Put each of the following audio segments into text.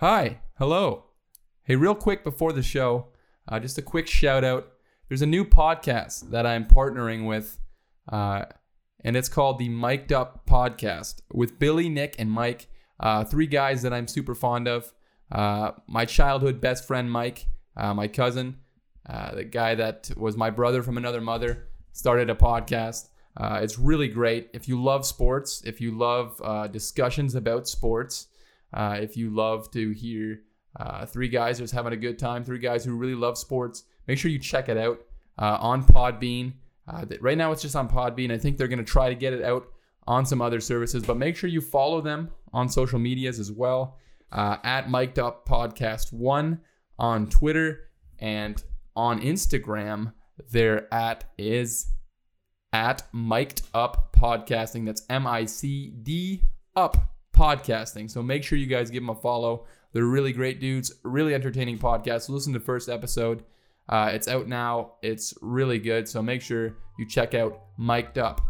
Hi, hello. Hey, real quick before the show, uh, just a quick shout out. There's a new podcast that I'm partnering with, uh, and it's called the Mic'd Up Podcast with Billy, Nick, and Mike, uh, three guys that I'm super fond of. Uh, my childhood best friend, Mike, uh, my cousin, uh, the guy that was my brother from another mother, started a podcast. It's really great. If you love sports, if you love discussions about sports, uh, if you love to hear uh, three guys just having a good time, three guys who really love sports, make sure you check it out uh, on Podbean. Uh, right now, it's just on Podbean. I think they're going to try to get it out on some other services, but make sure you follow them on social medias as well uh, at Mic'd Up Podcast One on Twitter and on Instagram. Their at is at Mic'd Up Podcasting. That's M I C D Up Podcasting. So make sure you guys give them a follow. They're really great dudes, really entertaining podcast. Listen to the first episode. Uh, it's out now. It's really good. So make sure you check out Mic'd Up.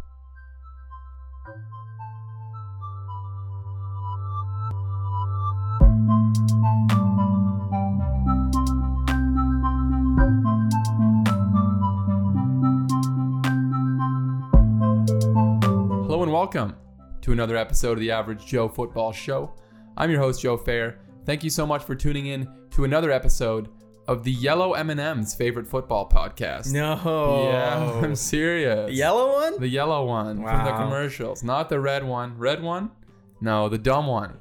Hello and welcome to another episode of the Average Joe Football Show. I'm your host Joe Fair. Thank you so much for tuning in to another episode of the Yellow M&M's favorite football podcast. No. Yeah, I'm serious. The yellow one? The yellow one from the commercials, not the red one. Red one? No, the dumb one.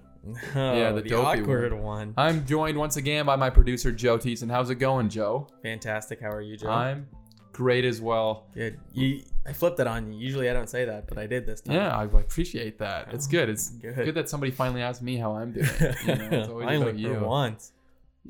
No, Yeah, the the, awkward one. I'm joined once again by my producer Joe Teason. How's it going, Joe? Fantastic. How are you, Joe? I'm great as well. good. You, I flipped it on you. Usually I don't say that, but I did this time. Yeah, I appreciate that. It's oh, good. It's Good. good. that somebody finally asked me how I'm doing. You know, it's always Finally, about you. for once.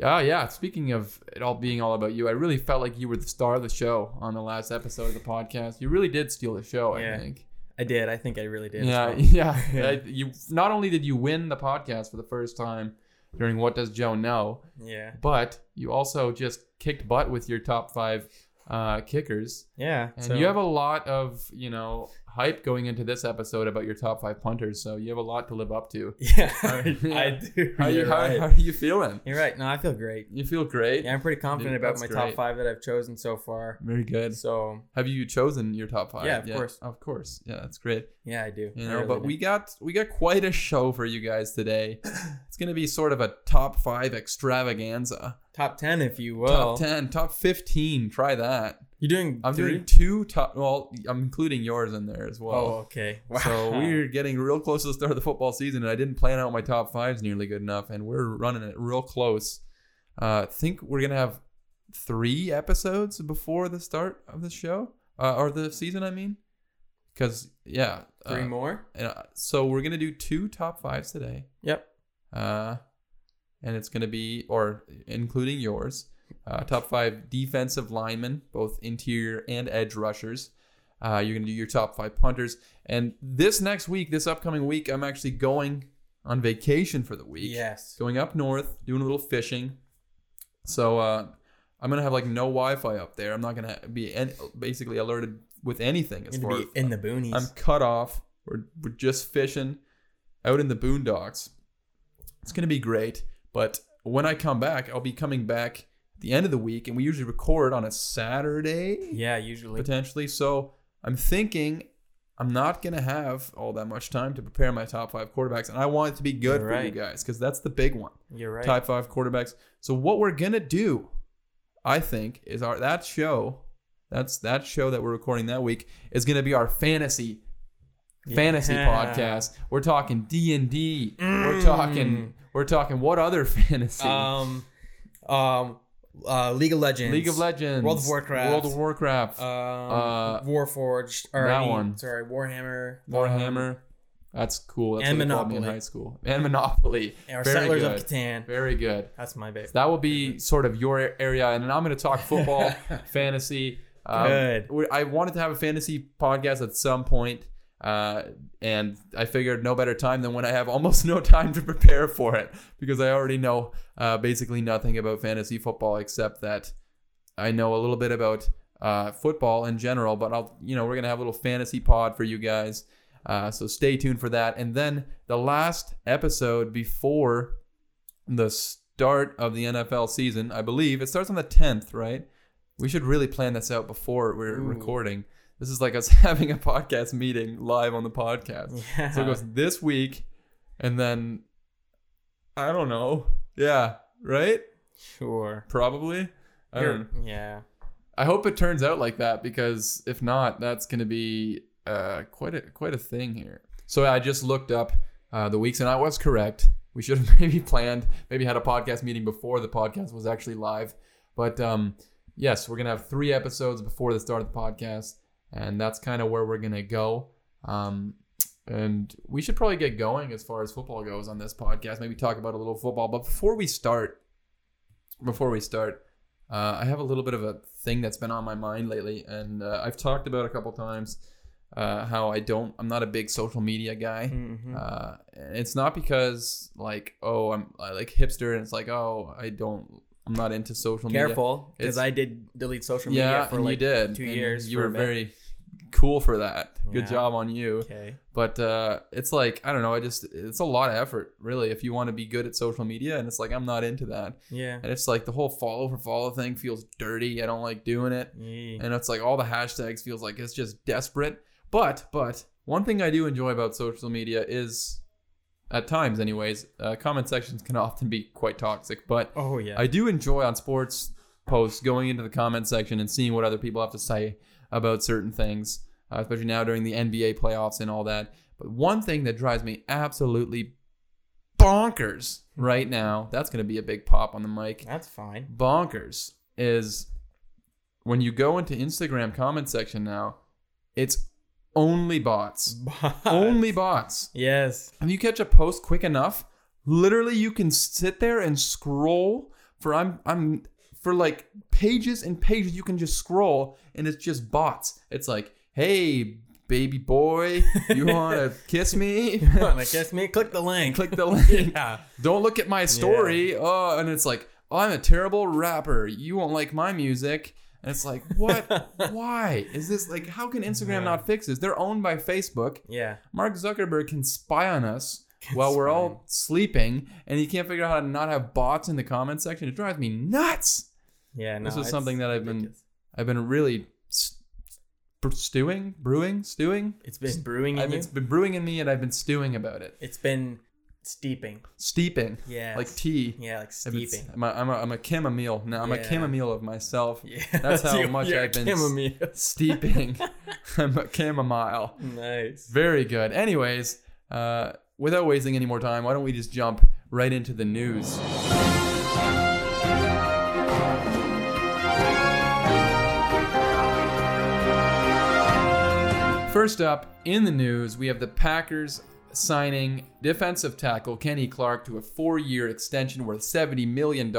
Oh yeah. Speaking of it all being all about you, I really felt like you were the star of the show on the last episode of the podcast. You really did steal the show. I think. I did. I think I really did. Yeah, So- yeah. Yeah. You not only did you win the podcast for the first time during What Does Joe Know, Yeah. but you also just kicked butt with your top five uh, kickers, Yeah. and so- you have a lot of you know hype going into this episode about your top five punters. So you have a lot to live up to. Yeah, Yeah. I do. How you how, right. how are you feeling? You're right. No, I feel great. You feel great. Yeah, I'm pretty confident Dude, about my great. top five that I've chosen so far. Very good. So Have you chosen your top five? Yeah, of yet? course. Of course. Yeah, that's great. yeah, I do. You know, really but do. we got we got quite a show for you guys today. It's gonna be sort of a top five extravaganza. Top ten, if you will. Top ten, top fifteen. Try that. You're doing. I'm three? doing two top. Well, I'm including yours in there as well. Oh, okay. Wow. So we're getting real close to the start of the football season, and I didn't plan out my top fives nearly good enough, and we're running it real close. Uh, think we're gonna have three episodes before the start of the show, uh, or the season. I mean, because yeah, three uh, more. and, uh, so we're gonna do two top fives today. Yep. Uh, and it's gonna be, or including yours, uh, top five defensive linemen, both interior and edge rushers. Uh, you're gonna do your top five punters, and this next week, this upcoming week, I'm actually going on vacation for the week. Yes. Going up north, doing a little fishing. So uh, I'm gonna have like no Wi-Fi up there. I'm not gonna be any, basically alerted with anything as to far be as in the boonies. I'm cut off. We're, we're just fishing out in the boondocks. It's going to be great. But when I come back, I'll be coming back at the end of the week, and we usually record on a Saturday, yeah, usually. potentially. So I'm thinking I'm not going to have all that much time to prepare my top five quarterbacks, and I want it to be good You're for you guys because that's the big one You're right. top five quarterbacks. So what we're gonna do, I think, is our that show. That's that show that we're recording that week is gonna be our fantasy fantasy Yeah. podcast. We're talking D and D. We're Mm. talking. We're talking what other fantasy? Um, um, uh, League of Legends. League of Legends, World of Warcraft. World of Warcraft, Um, Uh, Warforged. Or, that I mean, one. Sorry, Warhammer. Warhammer. That's cool. That's and what they called me in Monopoly. high school. And Monopoly. And Very Settlers good. of Catan. Very good. That's my favorite. That will be sort of your area, and then I'm going to talk football, fantasy. Um, Good. I wanted to have a fantasy podcast at some point, uh, and I figured no better time than when I have almost no time to prepare for it because I already know uh, basically nothing about fantasy football except that I know a little bit about uh, football in general. But I'll, you know, we're gonna have a little fantasy pod for you guys. Uh, so stay tuned for that. And then the last episode before the start of the NFL season. I believe it starts on the 10th, right? We should really plan this out before we're Ooh. recording. This is like us having a podcast meeting live on the podcast. Yeah. So it goes this week, and then I don't know. Yeah, right? sure. Probably. I don't. yeah. I hope it turns out like that because if not, that's going to be uh, quite a quite a thing here. So I just looked up uh, the weeks, and I was correct. We should have maybe planned, maybe had a podcast meeting before the podcast was actually live. But um, yes, we're gonna have three episodes before the start of the podcast, and that's kind of where we're gonna go. Um, and we should probably get going as far as football goes on this podcast. Maybe talk about a little football. But before we start, before we start, uh, I have a little bit of a thing that's been on my mind lately, and uh, I've talked about a couple times uh, how I don't, I'm not a big social media guy. Mhm. Uh, it's not because like, oh, I'm I like hipster, and it's like, oh, I don't, I'm not into social media. Careful, because I did delete social media Yeah, for like you did. two and years You were very cool for that. Good Yeah. job on you. Okay. But uh, it's like I don't know. I just it's a lot of effort, really, if you want to be good at social media. And it's like I'm not into that. Yeah. And it's like the whole follow for follow thing feels dirty. I don't like doing it. And it's like all the hashtags feels like it's just desperate. But but one thing I do enjoy about social media is, at times, anyways, uh, comment sections can often be quite toxic. But Oh yeah. I do enjoy on sports posts going into the comment section and seeing what other people have to say about certain things, uh, especially now during the NBA playoffs and all that. But one thing that drives me absolutely bonkers right now, that's going to be a big pop on the mic. That's fine. Bonkers is when you go into Instagram comment section now, it's only bots. Only bots. Yes. If you catch a post quick enough, literally you can sit there and scroll for I'm I'm for like pages and pages you can just scroll and it's just bots. It's like, "Hey, baby boy, you want to kiss me?" Wanna kiss me? Click the link. Click the link. Yeah. Don't look at my story. Oh, and it's like, oh, "I'm a terrible rapper. You won't like my music." And it's like, "What? Why? Is this like how can Instagram Yeah. not fix this? They're owned by Facebook. Yeah. Mark Zuckerberg can spy on us while we're all sleeping, and he can't figure out how to not have bots in the comment section. It drives me nuts. Yeah. No, This is something that I've been- I've been really stewing, brewing, stewing. It's been brewing in I've it's been brewing in me, and I've been stewing about it. It's been steeping. Steeping, Yeah. like tea. Yeah, like steeping. I'm a, I'm a, I'm a chamomile. No, I'm a Yeah. chamomile of myself. Yeah. That's how much I've been chamomile. Steeping. I'm a chamomile. nice. Very good. Anyways, uh, without wasting any more time, why don't we just jump right into the news? First up in the news, we have the Packers signing defensive tackle Kenny Clark to a four year extension worth $70 million.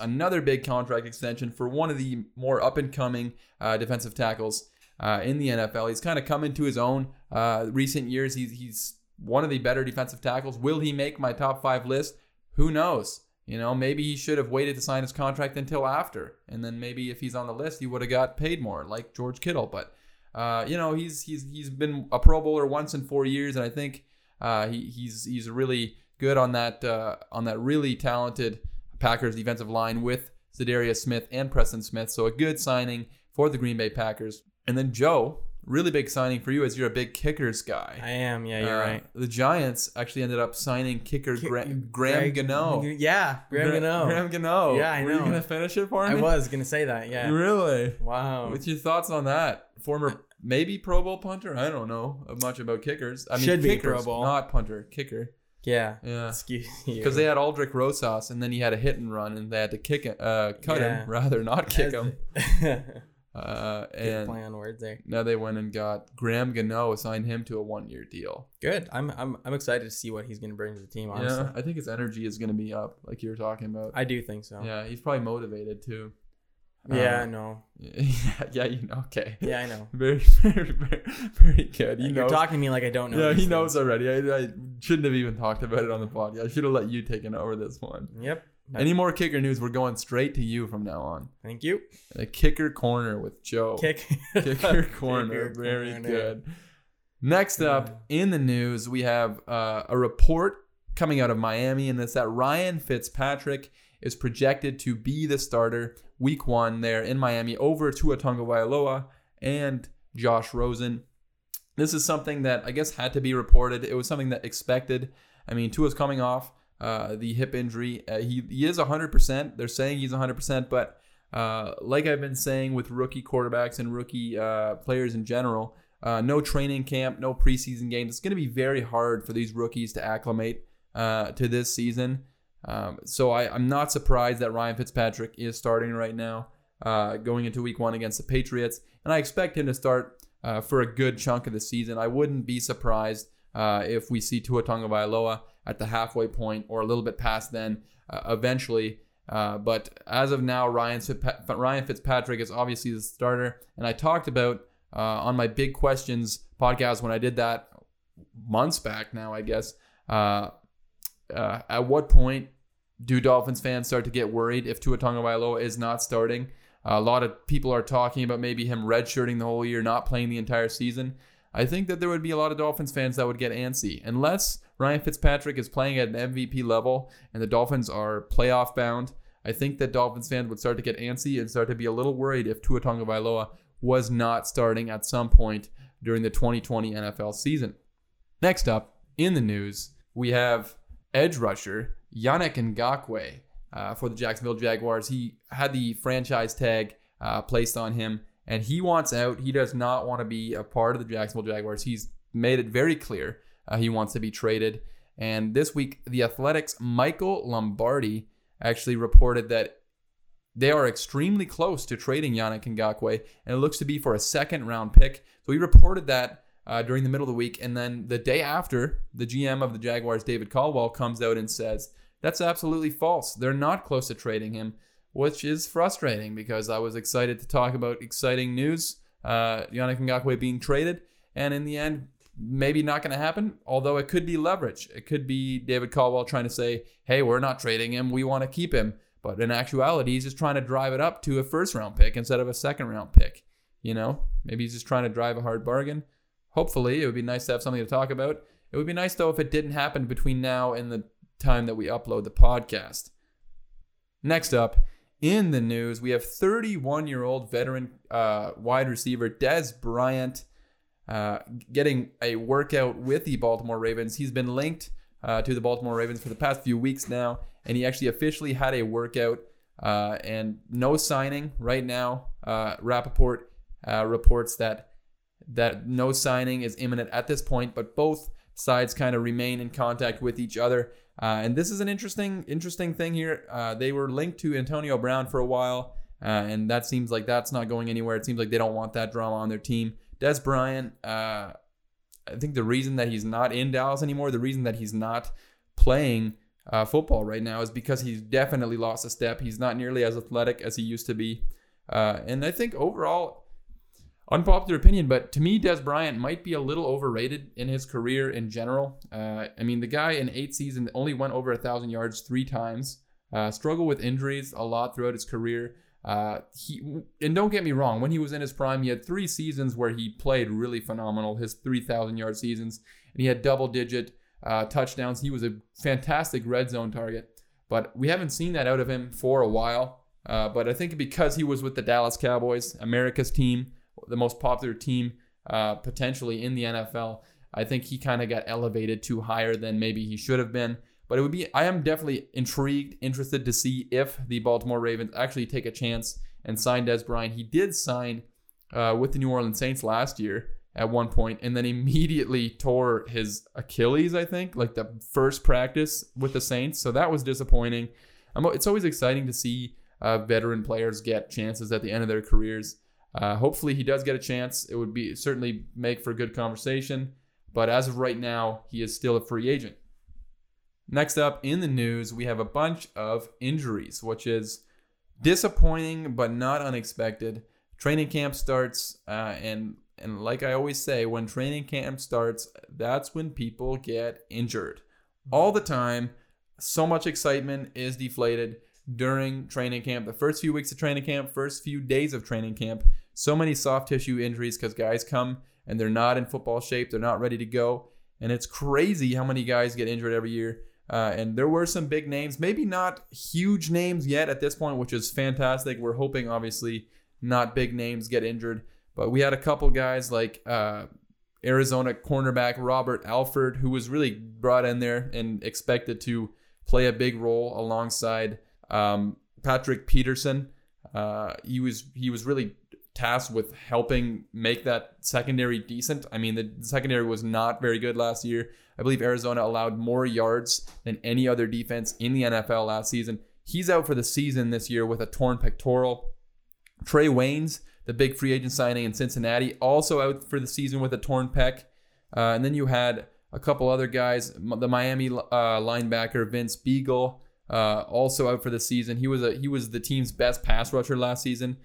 Another big contract extension for one of the more up and coming uh, defensive tackles uh, in the NFL. He's kind of come into his own uh, recent years. He's, he's one of the better defensive tackles. Will he make my top five list? Who knows? You know, maybe he should have waited to sign his contract until after, and then maybe if he's on the list, he would have got paid more, like George Kittle. But uh, you know, he's he's he's been a Pro Bowler once in four years, and I think uh, he, he's he's really good on that uh, on that really talented Packers defensive line with Za'Darius Smith and Preston Smith. So a good signing for the Green Bay Packers. And then Joe, really big signing for you as you're a big kickers guy. I am. Yeah, you're Uh, right. The Giants actually ended up signing kicker Gra- Graham Gano. Yeah, Graham Gra- Gano. Graham Gano. Yeah, I Were you know. gonna finish it for me? I was gonna say that. Yeah. Really? Wow. What's your thoughts on that? Former maybe Pro Bowl punter? I don't know much about kickers. I mean, Should be Pro Bowl. not punter, kicker. Yeah. Yeah. Excuse you. Because they had Aldrick Rosas, and then he had a hit and run, and they had to kick it, uh, cut Yeah. him rather not kick him. Uh, and play on words there. now they went and got Graham Gano, signed him to a one-year deal. Good. I'm I'm I'm excited to see what he's gonna bring to the team. Honestly, Yeah, I think his energy is going to be up, like you were talking about. I do think so. Yeah, he's probably motivated too. Yeah. Uh, I know. yeah, yeah, you know. Okay. Yeah, I know. Very, very, very, very good. You You're know. talking to me like I don't know. yeah, he knows already. I, I shouldn't have even talked about it on the podcast. I should have let you take it over this one. Yep. Any more kicker news? We're going straight to you from now on. Thank you. A kicker corner with Joe. Kick. Kicker corner. Kicker Very corner. good. Next up in the news, we have uh, a report coming out of Miami, and it's that Ryan Fitzpatrick is projected to be the starter week one there in Miami over Tua Tagovailoa and Josh Rosen. This is something that I guess had to be reported. It was something that expected. I mean, Tua's coming off uh, the hip injury. Uh, he, he is 100%. They're saying he's 100%, but uh, like I've been saying with rookie quarterbacks and rookie uh, players in general, uh, no training camp, no preseason games. It's going to be very hard for these rookies to acclimate uh, to this season. Um, so I, am not surprised that Ryan Fitzpatrick is starting right now, uh, going into Week One against the Patriots, and I expect him to start uh, for a good chunk of the season. I wouldn't be surprised uh, if we see Tua Tagovailoa at the halfway point or a little bit past then, eventually. but as of now, Ryan, Ryan Fitzpatrick is obviously the starter, and I talked about uh, on my Big Questions podcast when I did that months back now, I guess. Uh, uh, at what point do Dolphins fans start to get worried if Tua Tagovailoa is not starting? a lot of people are talking about maybe him redshirting the whole year, not playing the entire season. I think that there would be a lot of Dolphins fans that would get antsy unless Ryan Fitzpatrick is playing at an MVP level and the Dolphins are playoff bound. I think that Dolphins fans would start to get antsy and start to be a little worried if Tua Tagovailoa was not starting at some point during the 2020 NFL season. Next up in the news, we have edge rusher Yannick Ngakoue uh, for the Jacksonville Jaguars. He had the franchise tag uh, placed on him, and he wants out. He does not want to be a part of the Jacksonville Jaguars. He's made it very clear uh, he wants to be traded. And this week, the Athletic's Michael Lombardi actually reported that they are extremely close to trading Yannick Ngakoue, and it looks to be for a second round pick. So he reported that uh, during the middle of the week, and then the day after, the GM of the Jaguars, David Caldwell, comes out and says that's absolutely false. They're not close to trading him, which is frustrating because I was excited to talk about exciting news, uh, Yannick Ngakoue being traded, and in the end, maybe not going to happen. Although it could be leverage. It could be David Caldwell trying to say, "Hey, we're not trading him. We want to keep him." But in actuality, he's just trying to drive it up to a first round pick instead of a second round pick. You know, maybe he's just trying to drive a hard bargain. Hopefully, it would be nice to have something to talk about. It would be nice though if it didn't happen between now and the time that we upload the podcast. Next up, in the news, we have 31 year old veteran uh, wide receiver Dez Bryant uh, getting a workout with the Baltimore Ravens. He's been linked uh, to the Baltimore Ravens for the past few weeks now and he actually officially had a workout uh, and no signing right now. Uh, Rapoport uh, reports that that no signing is imminent at this point, but both sides kind of remain in contact with each other. Uh, and this is an interesting interesting thing here. Uh, they were linked to Antonio Brown for a while, uh, and that seems like that's not going anywhere. It seems like they don't want that drama on their team. Dez Bryant, uh, I think the reason that he's not in Dallas anymore, the reason that he's not playing uh, football right now is because he's definitely lost a step. He's not nearly as athletic as he used to be. Uh, and I think overall, unpopular opinion, but to me, Dez Bryant might be a little overrated in his career in general. Uh, I mean, the guy in eight seasons only went over a thousand yards three times. Uh, struggled with injuries a lot throughout his career. Uh, he and don't get me wrong, when he was in his prime, he had three seasons where he played really phenomenal. His three thousand yard seasons, and he had double digit uh, touchdowns. He was a fantastic red zone target, but we haven't seen that out of him for a while. Uh, but I think because he was with the Dallas Cowboys, America's team, the most popular team uh, potentially in the NFL, I think he kind of got elevated to higher than maybe he should have been. But it would be, I am definitely intrigued, interested to see if the Baltimore Ravens actually take a chance and sign Dez Bryant. He did sign uh, with the New Orleans Saints last year at one point and then immediately tore his Achilles, I think, like the first practice with the Saints. So that was disappointing. it's always exciting to see uh, veteran players get chances at the end of their careers. Uh, hopefully, he does get a chance. It would be certainly make for a good conversation. But as of right now, he is still a free agent. Next up in the news, we have a bunch of injuries, which is disappointing but not unexpected. Training camp starts, uh, and and like I always say, when training camp starts, that's when people get injured. All the time, so much excitement is deflated during training camp. The first few weeks of training camp, first few days of training camp, so many soft tissue injuries because guys come and they're not in football shape, they're not ready to go. And it's crazy how many guys get injured every year. Uh, and there were some big names, maybe not huge names yet at this point, which is fantastic. We're hoping, obviously, not big names get injured. But we had a couple guys like uh, Arizona cornerback Robert Alford, who was really brought in there and expected to play a big role alongside um, Patrick Peterson. Uh, he was he was really tasked with helping make that secondary decent. I mean, the secondary was not very good last year. I believe Arizona allowed more yards than any other defense in the NFL last season. He's out for the season this year with a torn pectoral. Trae Waynes, the big free agent signing in Cincinnati, also out for the season with a torn pec. Uh, and then you had a couple other guys, the Miami uh, linebacker Vince Biegel, uh, also out for the season. He was a he was the team's best pass rusher last season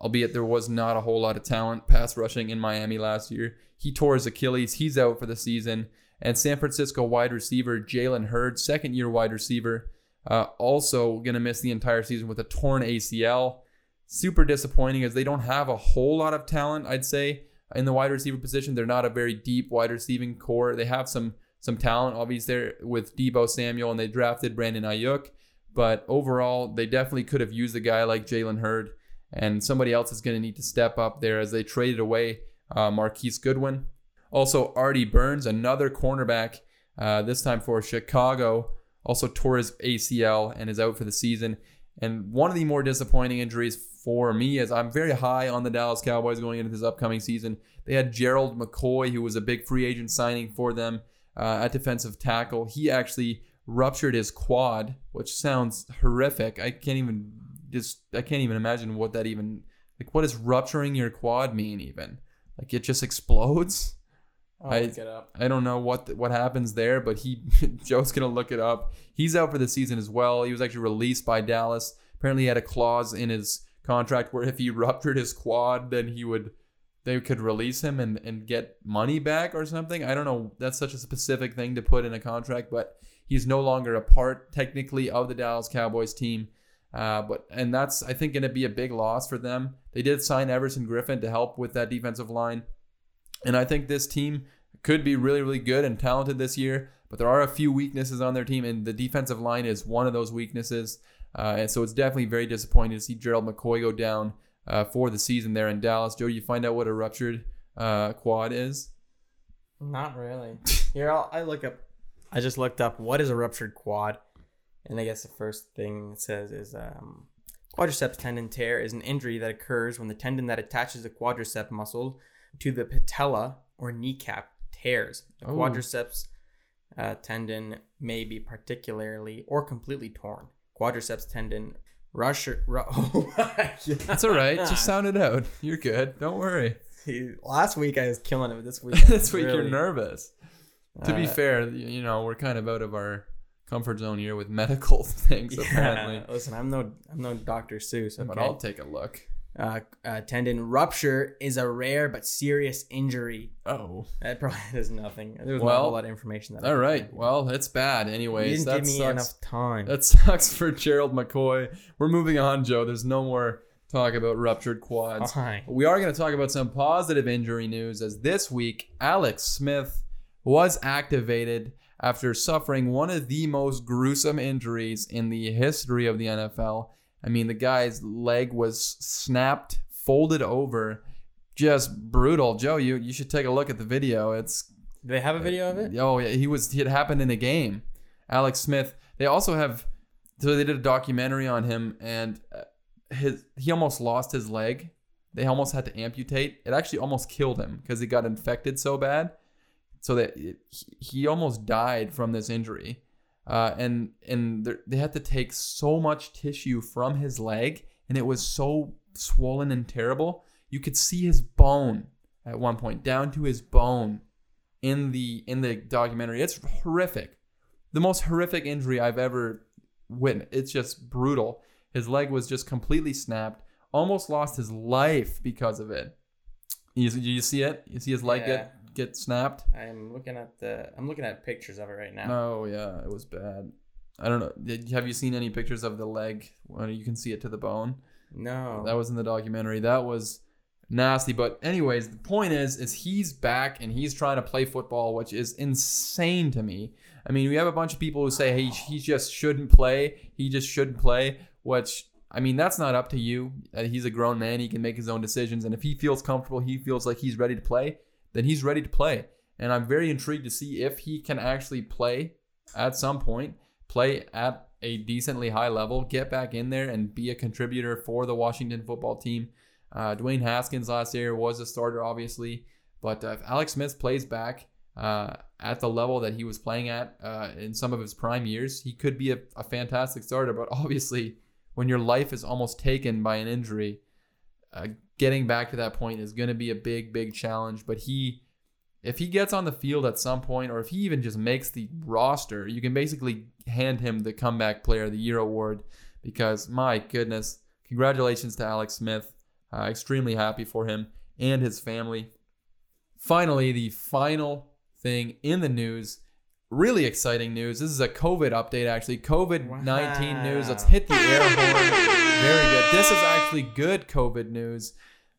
albeit there was not a whole lot of talent pass rushing in Miami last year. He tore his Achilles. He's out for the season. And San Francisco wide receiver Jalen Hurd, second year wide receiver, uh, also going to miss the entire season with a torn ACL. Super disappointing as they don't have a whole lot of talent, I'd say, in the wide receiver position. They're not a very deep wide receiving corps. They have some some talent, obviously, there with Deebo Samuel, and they drafted Brandon Aiyuk. But overall, they definitely could have used a guy like Jalen Hurd and somebody else is going to need to step up there as they traded away uh, Marquise Goodwin. Also, Artie Burns, another cornerback, uh, this time for Chicago, also tore his ACL and is out for the season. And one of the more disappointing injuries for me is I'm very high on the Dallas Cowboys going into this upcoming season. They had Gerald McCoy, who was a big free agent signing for them uh, at defensive tackle. He actually ruptured his quad, which sounds horrific. I can't even just I can't even imagine what that even like. What does rupturing your quad mean? Even like it just explodes. I'll I up. I don't know what what happens there, but he Joe's gonna look it up. He's out for the season as well. He was actually released by Dallas. Apparently, he had a clause in his contract where if he ruptured his quad, then he would they could release him and, and get money back or something. I don't know. That's such a specific thing to put in a contract, but he's no longer a part technically of the Dallas Cowboys team. Uh, but and that's I think going to be a big loss for them. They did sign Everson Griffen to help with that defensive line, and I think this team could be really really good and talented this year. But there are a few weaknesses on their team, and the defensive line is one of those weaknesses. Uh, and so it's definitely very disappointing to see Gerald McCoy go down uh, for the season there in Dallas. Joe, you find out what a ruptured uh, quad is? Not really. Here, I'll, I look up. I just looked up what is a ruptured quad. And I guess the first thing it says is um, quadriceps tendon tear is an injury that occurs when the tendon that attaches the quadricep muscle to the patella or kneecap tears. The oh. quadriceps uh, tendon may be particularly or completely torn. Quadriceps tendon rusher. Ru- oh That's all right. Just sound it out. You're good. Don't worry. Last week I was killing it. This week, this week really, you're nervous. To uh, be fair, you know we're kind of out of our comfort zone here with medical things. Yeah. Apparently, listen, I'm no I'm no Dr. Seuss, okay? but I'll take a look. Uh, uh, tendon rupture is a rare but serious injury. Oh, that probably is nothing. There was well, not a whole lot of information. That all right, well, it's bad. Anyways, you didn't give me sucks. enough time. That sucks for Gerald McCoy. We're moving on, Joe. There's no more talk about ruptured quads. We are going to talk about some positive injury news, as this week Alex Smith was activated after suffering one of the most gruesome injuries in the history of the NFL. I mean, the guy's leg was snapped, folded over, just brutal. Joe, you you should take a look at the video. It's Do they have a video of it? Oh yeah, he was. It happened in a game. Alex Smith. They also have. So they did a documentary on him, and uh, his he almost lost his leg. They almost had to amputate. It actually almost killed him because he got infected so bad so that he almost died from this injury. Uh, and and they had to take so much tissue from his leg, and it was so swollen and terrible. You could see his bone at one point, down to his bone, in the in the documentary. It's horrific, the most horrific injury I've ever witnessed. It's just brutal. His leg was just completely snapped. Almost lost his life because of it. You, you see it? You see his leg yeah. get get snapped? I'm looking at the. I'm looking at pictures of it right now. Oh yeah, it was bad. I don't know. Did, have you seen any pictures of the leg when you can see it to the bone? No. That was in the documentary. That was nasty. But anyways, the point is, is he's back and he's trying to play football, which is insane to me. I mean, we have a bunch of people who say, hey, he just shouldn't play. He just shouldn't play, which I mean, that's not up to you. Uh, he's a grown man. He can make his own decisions. And if he feels comfortable, he feels like he's ready to play, then he's ready to play. And I'm very intrigued to see if he can actually play at some point, play at a decently high level, get back in there and be a contributor for the Washington football team. Uh, Dwayne Haskins last year was a starter, obviously. But uh, if Alex Smith plays back uh, at the level that he was playing at uh, in some of his prime years, he could be a, a fantastic starter. But obviously, when your life is almost taken by an injury, uh, getting back to that point is going to be a big, big challenge. But he, if he gets on the field at some point, or if he even just makes the roster, you can basically hand him the comeback player of the year award because my goodness, congratulations to Alex Smith. Uh, extremely happy for him and his family. Finally, the final thing in the news really exciting news. This is a COVID update, actually. COVID 19 wow. news. Let's hit the air horn. Very good. This is actually good COVID news.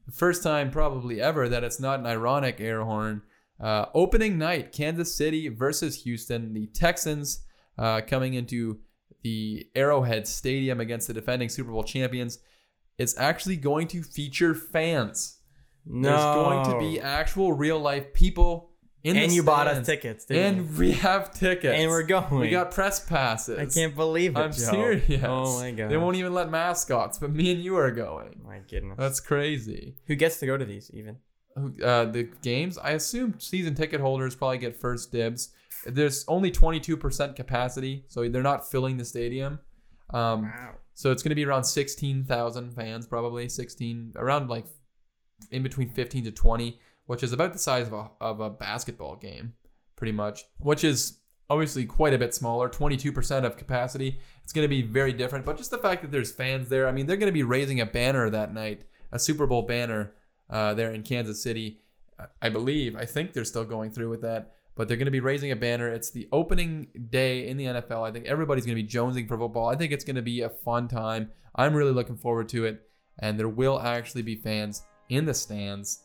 The first time, probably ever, that it's not an ironic air horn. Uh, opening night, Kansas City versus Houston. The Texans uh, coming into the Arrowhead Stadium against the defending Super Bowl champions. It's actually going to feature fans. No. There's going to be actual real life people in and you bought us tickets, and you? we have tickets, and we're going. We got press passes. I can't believe it. I'm Joe. serious. Oh my god! They won't even let mascots, but me and you are going. My goodness, that's crazy. Who gets to go to these even? Uh, the games. I assume season ticket holders probably get first dibs. There's only 22% capacity, so they're not filling the stadium. Um, wow. So it's going to be around 16,000 fans, probably 16, around like in between 15 to 20 which is about the size of a, of a basketball game, pretty much, which is obviously quite a bit smaller 22% of capacity. It's going to be very different, but just the fact that there's fans there, I mean, they're going to be raising a banner that night, a Super Bowl banner uh, there in Kansas City. I believe, I think they're still going through with that, but they're going to be raising a banner. It's the opening day in the NFL. I think everybody's going to be jonesing for football. I think it's going to be a fun time. I'm really looking forward to it, and there will actually be fans in the stands.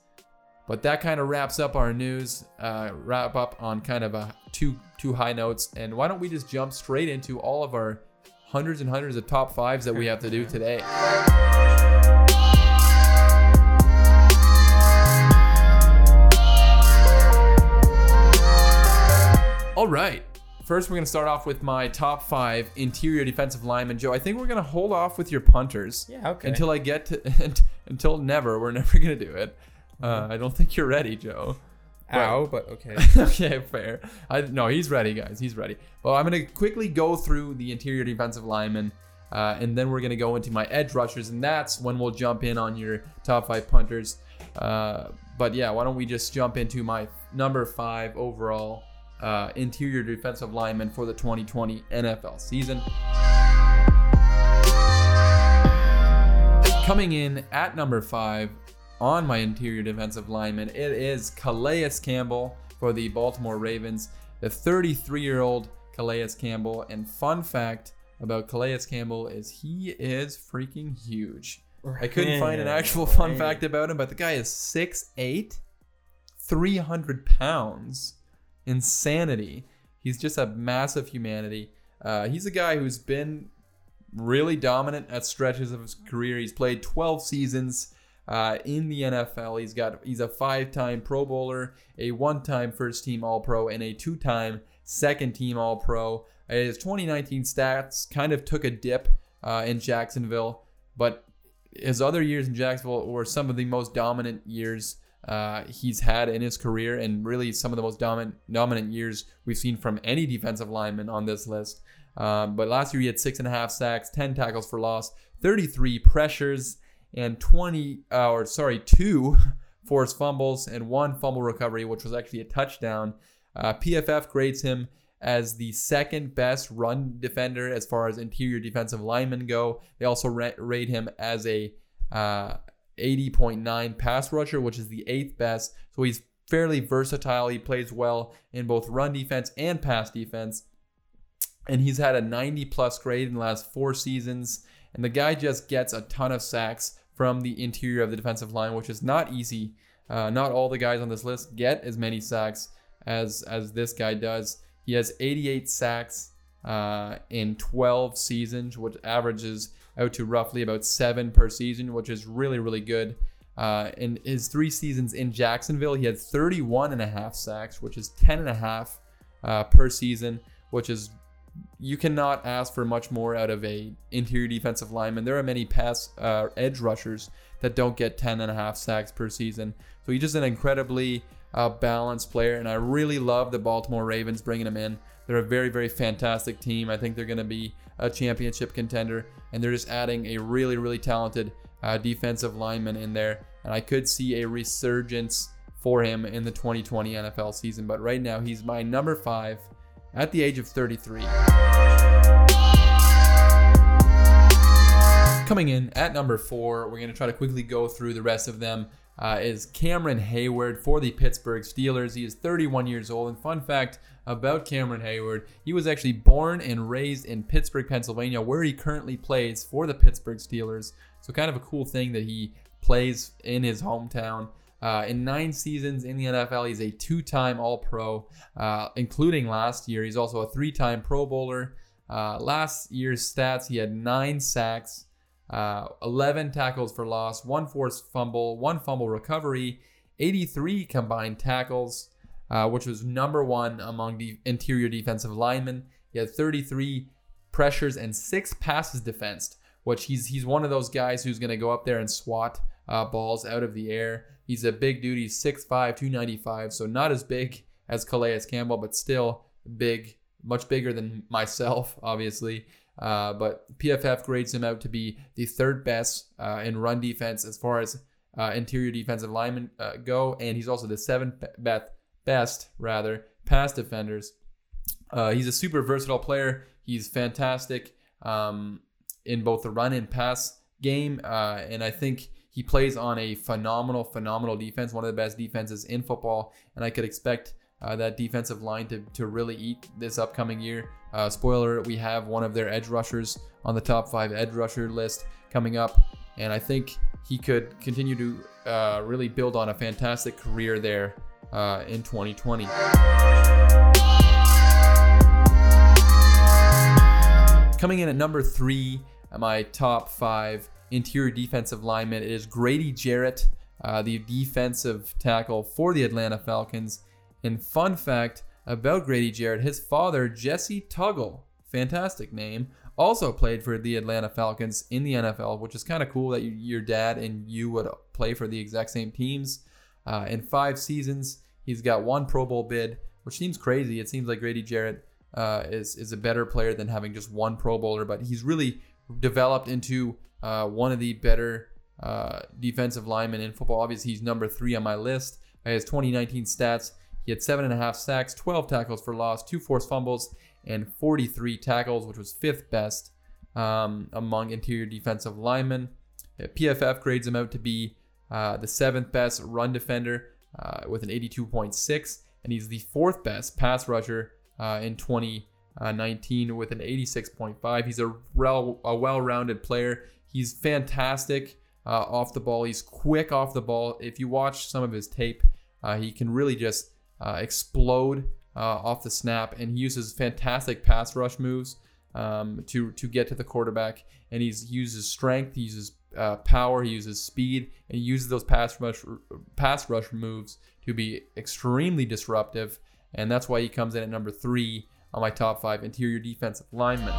But that kind of wraps up our news. Uh, wrap up on kind of a two two high notes. And why don't we just jump straight into all of our hundreds and hundreds of top fives that we have to do today. All right. First, we're going to start off with my top five interior defensive linemen. Joe, I think we're going to hold off with your punters. Yeah, okay. Until I get to, until never. We're never going to do it. Uh, I don't think you're ready, Joe. Ow, but okay. okay, fair. I no, he's ready, guys. He's ready. Well, I'm gonna quickly go through the interior defensive linemen, uh, and then we're gonna go into my edge rushers, and that's when we'll jump in on your top five punters. Uh, but yeah, why don't we just jump into my number five overall uh, interior defensive lineman for the 2020 NFL season? Coming in at number five, on my interior defensive lineman. It is Calais Campbell for the Baltimore Ravens, the 33 year old Calais Campbell. And fun fact about Calais Campbell is he is freaking huge. I couldn't find an actual fun fact about him, but the guy is 6'8, 300 pounds. Insanity. He's just a massive humanity. Uh, he's a guy who's been really dominant at stretches of his career. He's played 12 seasons uh, in the NFL. He's got he's a five-time Pro Bowler, a one-time first-team All-Pro, and a two-time second-team All-Pro. His 2019 stats kind of took a dip uh, in Jacksonville, but his other years in Jacksonville were some of the most dominant years uh, he's had in his career, and really some of the most dominant dominant years we've seen from any defensive lineman on this list. Um, but last year he had six and a half sacks, 10 tackles for loss, 33 pressures, and 20, uh, or sorry, two forced fumbles and one fumble recovery, which was actually a touchdown. Uh, PFF grades him as the second best run defender as far as interior defensive linemen go. They also rate him as a uh, 80.9 pass rusher, which is the eighth best. So he's fairly versatile. He plays well in both run defense and pass defense. And he's had a 90 plus grade in the last four seasons. And the guy just gets a ton of sacks from the interior of the defensive line, which is not easy. Uh, not all the guys on this list get as many sacks as as this guy does. He has 88 sacks uh, in 12 seasons, which averages out to roughly about seven per season, which is really really good. Uh, in his three seasons in Jacksonville, he had 31 and a half sacks, which is 10 and a half uh, per season, which is you cannot ask for much more out of a interior defensive lineman. There are many pass uh, edge rushers that don't get 10 and a half sacks per season. So he's just an incredibly uh, balanced player, and I really love the Baltimore Ravens bringing him in. They're a very, very fantastic team. I think they're going to be a championship contender, and they're just adding a really, really talented uh, defensive lineman in there. And I could see a resurgence for him in the 2020 NFL season. But right now, he's my number five at the age of 33. Coming in at number four, we're going to try to quickly go through the rest of them. Uh, is Cameron Heyward for the Pittsburgh Steelers. He is 31 years old. And fun fact about Cameron Heyward, he was actually born and raised in Pittsburgh, Pennsylvania, where he currently plays for the Pittsburgh Steelers. So, kind of a cool thing that he plays in his hometown. Uh, in nine seasons in the NFL, he's a two time All Pro, uh, including last year. He's also a three time Pro Bowler. Uh, last year's stats, he had nine sacks, uh, 11 tackles for loss, one forced fumble, one fumble recovery, 83 combined tackles, uh, which was number one among the interior defensive linemen. He had 33 pressures and six passes defensed, which he's he's one of those guys who's going to go up there and swat uh, balls out of the air. He's a big dude. He's 6'5, 295, so not as big as Calais Campbell, but still big, much bigger than myself, obviously. Uh, but PFF grades him out to be the third best uh, in run defense as far as uh, interior defensive linemen uh, go, and he's also the seventh best, best rather pass defenders. Uh, he's a super versatile player. He's fantastic um, in both the run and pass game, uh, and I think he plays on a phenomenal, phenomenal defense, one of the best defenses in football, and I could expect uh, that defensive line to, to really eat this upcoming year. Uh, spoiler, we have one of their edge rushers on the top five edge rusher list coming up, and I think he could continue to uh, really build on a fantastic career there uh, in 2020. Coming in at number three, my top five interior defensive lineman. It is Grady Jarrett, uh, the defensive tackle for the Atlanta Falcons. And fun fact about Grady Jarrett, his father, Jessie Tuggle, fantastic name, also played for the Atlanta Falcons in the NFL, which is kind of cool that you, your dad and you would play for the exact same teams. Uh, in five seasons, he's got one Pro Bowl bid, which seems crazy. It seems like Grady Jarrett uh, is is a better player than having just one Pro Bowler, but he's really developed into uh, one of the better uh, defensive linemen in football. Obviously, he's number three on my list. His 2019 stats, he had seven and a half sacks, 12 tackles for loss, two forced fumbles, and 43 tackles, which was fifth best um, among interior defensive linemen. PFF grades him out to be uh, the seventh best run defender uh, with an 82.6, and he's the fourth best pass rusher uh, in 2019 with an 86.5. He's a, rel- a well-rounded player. He's fantastic uh, off the ball. He's quick off the ball. If you watch some of his tape, uh, he can really just uh, explode uh, off the snap, and he uses fantastic pass rush moves um, to to get to the quarterback. And he uses strength, he uses uh, power, he uses speed, and he uses those pass rush pass rush moves to be extremely disruptive. And that's why he comes in at number three on my top five interior defensive linemen.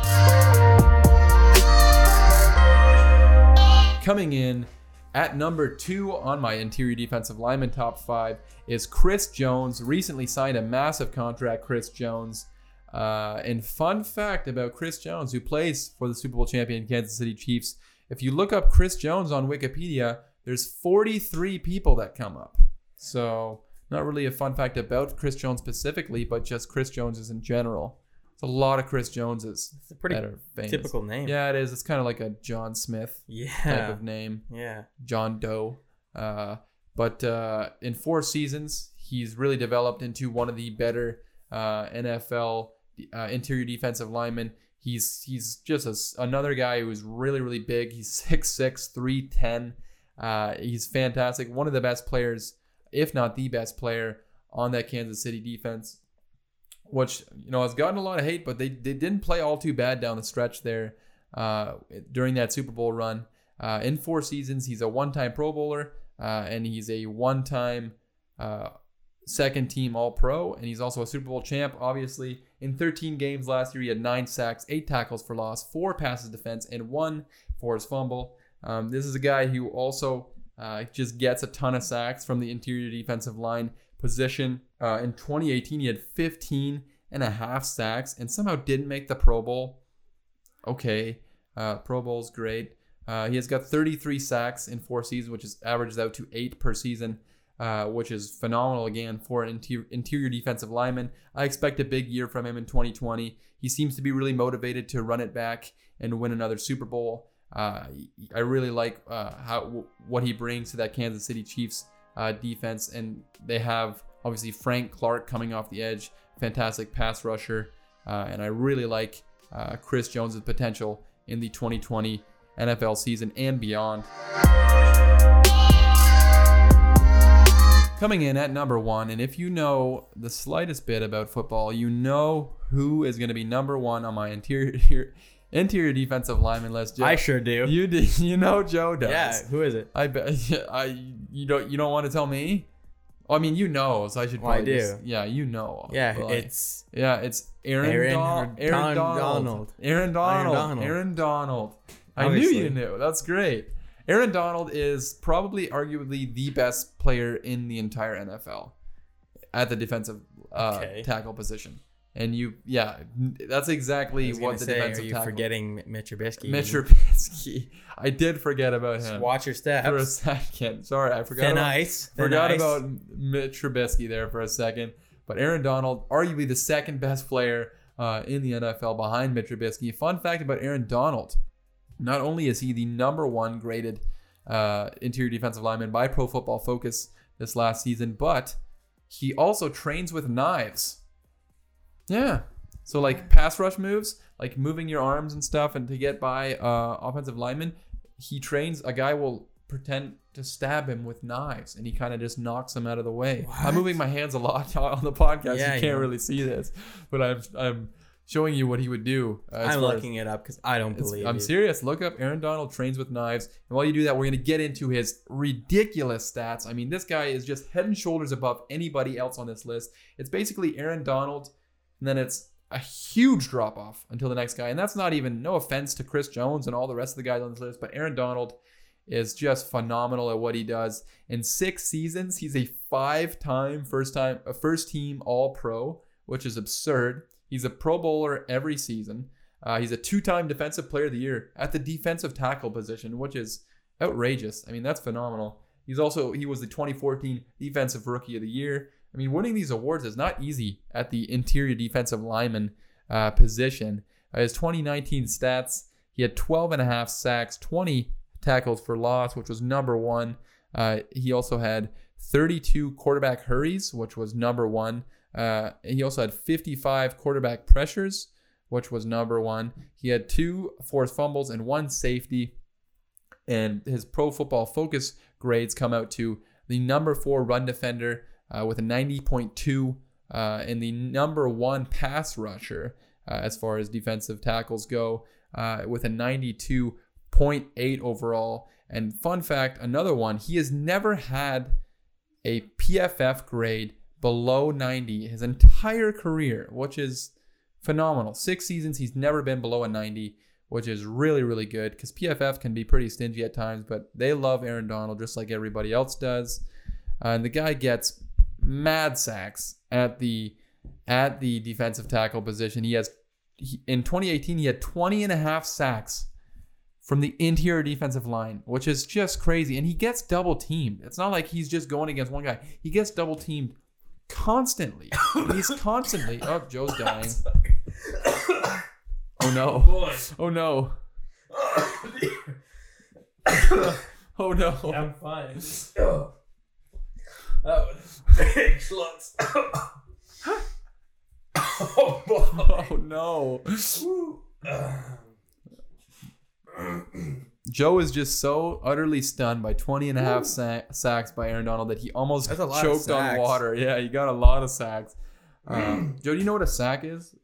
Coming in at number two on my interior defensive lineman top five is Chris Jones. Recently signed a massive contract, Chris Jones. Uh, and fun fact about Chris Jones, who plays for the Super Bowl champion Kansas City Chiefs. If you look up Chris Jones on Wikipedia, there's 43 people that come up. So, not really a fun fact about Chris Jones specifically, but just Chris Joneses in general. It's a lot of Chris Joneses. It's a pretty typical name. Yeah, it is. It's kind of like a John Smith Yeah. type of name. Yeah. John Doe. Uh, but uh, in four seasons, he's really developed into one of the better uh, NFL uh, interior defensive linemen. He's he's just a another guy who's really really big. He's 6'6", 310, Uh, he's fantastic. One of the best players, if not the best player, on that Kansas City defense, which you know has gotten a lot of hate, but they, they didn't play all too bad down the stretch there uh, during that Super Bowl run. Uh, in four seasons, he's a one-time Pro Bowler uh, and he's a one-time uh, second team All Pro, and he's also a Super Bowl champ. Obviously, in 13 games last year, he had nine sacks, eight tackles for loss, four passes defense, and one forced fumble. Um, this is a guy who also uh, just gets a ton of sacks from the interior defensive line position. Uh, in 2018, he had 15 and a half sacks and somehow didn't make the Pro Bowl. Okay, uh, Pro Bowl's great. Uh, he has got 33 sacks in four seasons, which is averages out to eight per season, uh, which is phenomenal again for an interior, interior defensive lineman. I expect a big year from him in 2020. He seems to be really motivated to run it back and win another Super Bowl. Uh, I really like uh, how what he brings to that Kansas City Chiefs uh, defense, and they have obviously Frank Clark coming off the edge, fantastic pass rusher, uh, and I really like Chris Jones' potential in the 2020 NFL season and beyond. Coming in at number one, and if you know the slightest bit about football, you know who is going to be number one on my interior interior defensive lineman list. Joe, I sure do. You do. You know Joe does. Yeah. Who is it? I bet. I you don't you don't want to tell me. Well, I mean, you know, so I should. Well, I do. Just, yeah, you know. Yeah, it's. Yeah, it's Aaron. Aaron, Don- Aaron Donald. Donald. Aaron Donald. Aaron Donald. Aaron Donald. I knew you knew. That's great. Aaron Donald is probably arguably the best player in the entire NFL at the defensive uh, okay. tackle position. And you, yeah, that's exactly what the say, defensive are you tackle. forgetting Mitch Trubisky? Mitch Trubisky. I did forget about him. Just watch your steps for a second. Sorry, I forgot. Thin about, ice. Thin forgot ice. about Mitch Trubisky there for a second. But Aaron Donald, arguably the second best player uh, in the NFL behind Mitch Trubisky. Fun fact about Aaron Donald: not only is he the number one graded uh, interior defensive lineman by Pro Football Focus this last season, but he also trains with knives. Yeah. So like pass rush moves, like moving your arms and stuff, and to get by uh, offensive linemen, he trains. A guy will pretend to stab him with knives, and he kind of just knocks him out of the way. What? I'm moving my hands a lot on the podcast. Yeah, you can't really see this, but I'm I'm showing you what he would do. Uh, I'm looking it up because I don't believe. I'm you. serious. Look up Aaron Donald trains with knives, and while you do that, we're gonna get into his ridiculous stats. I mean, this guy is just head and shoulders above anybody else on this list. It's basically Aaron Donald, and then it's a huge drop off until the next guy, and that's not even no offense to Chris Jones and all the rest of the guys on this list, but Aaron Donald is just phenomenal at what he does. In six seasons, he's a five-time first time a first team All Pro, which is absurd. He's a Pro Bowler every season. Uh, he's a two-time Defensive Player of the Year at the defensive tackle position, which is outrageous. I mean, that's phenomenal. He's also he was the 2014 Defensive Rookie of the Year. I mean, winning these awards is not easy at the interior defensive lineman uh, position. Uh, his 2019 stats: he had 12 and a half sacks, 20 tackles for loss, which was number one. Uh, he also had 32 quarterback hurries, which was number one. Uh, he also had 55 quarterback pressures, which was number one. He had two forced fumbles and one safety. And his pro football focus grades come out to the number four run defender uh, with a 90.2 uh, and the number one pass rusher uh, as far as defensive tackles go uh, with a 92.8 overall. And fun fact another one, he has never had a PFF grade below 90 his entire career, which is phenomenal. Six seasons, he's never been below a 90, which is really, really good because PFF can be pretty stingy at times, but they love Aaron Donald just like everybody else does. Uh, and the guy gets mad sacks at the at the defensive tackle position. He has he, in 2018 he had 20 and a half sacks from the interior defensive line, which is just crazy. And he gets double teamed. It's not like he's just going against one guy. He gets double teamed constantly. He's constantly. Oh, Joe's dying. Oh no. Boy. Oh no. oh no. I'm fine. That was big sluts. oh boy. Oh no. Joe is just so utterly stunned by 20 and a half sa- sacks by Aaron Donald that he almost That's a lot of choked on water. Yeah, he got a lot of sacks. Um, Joe, do you know what a sack is?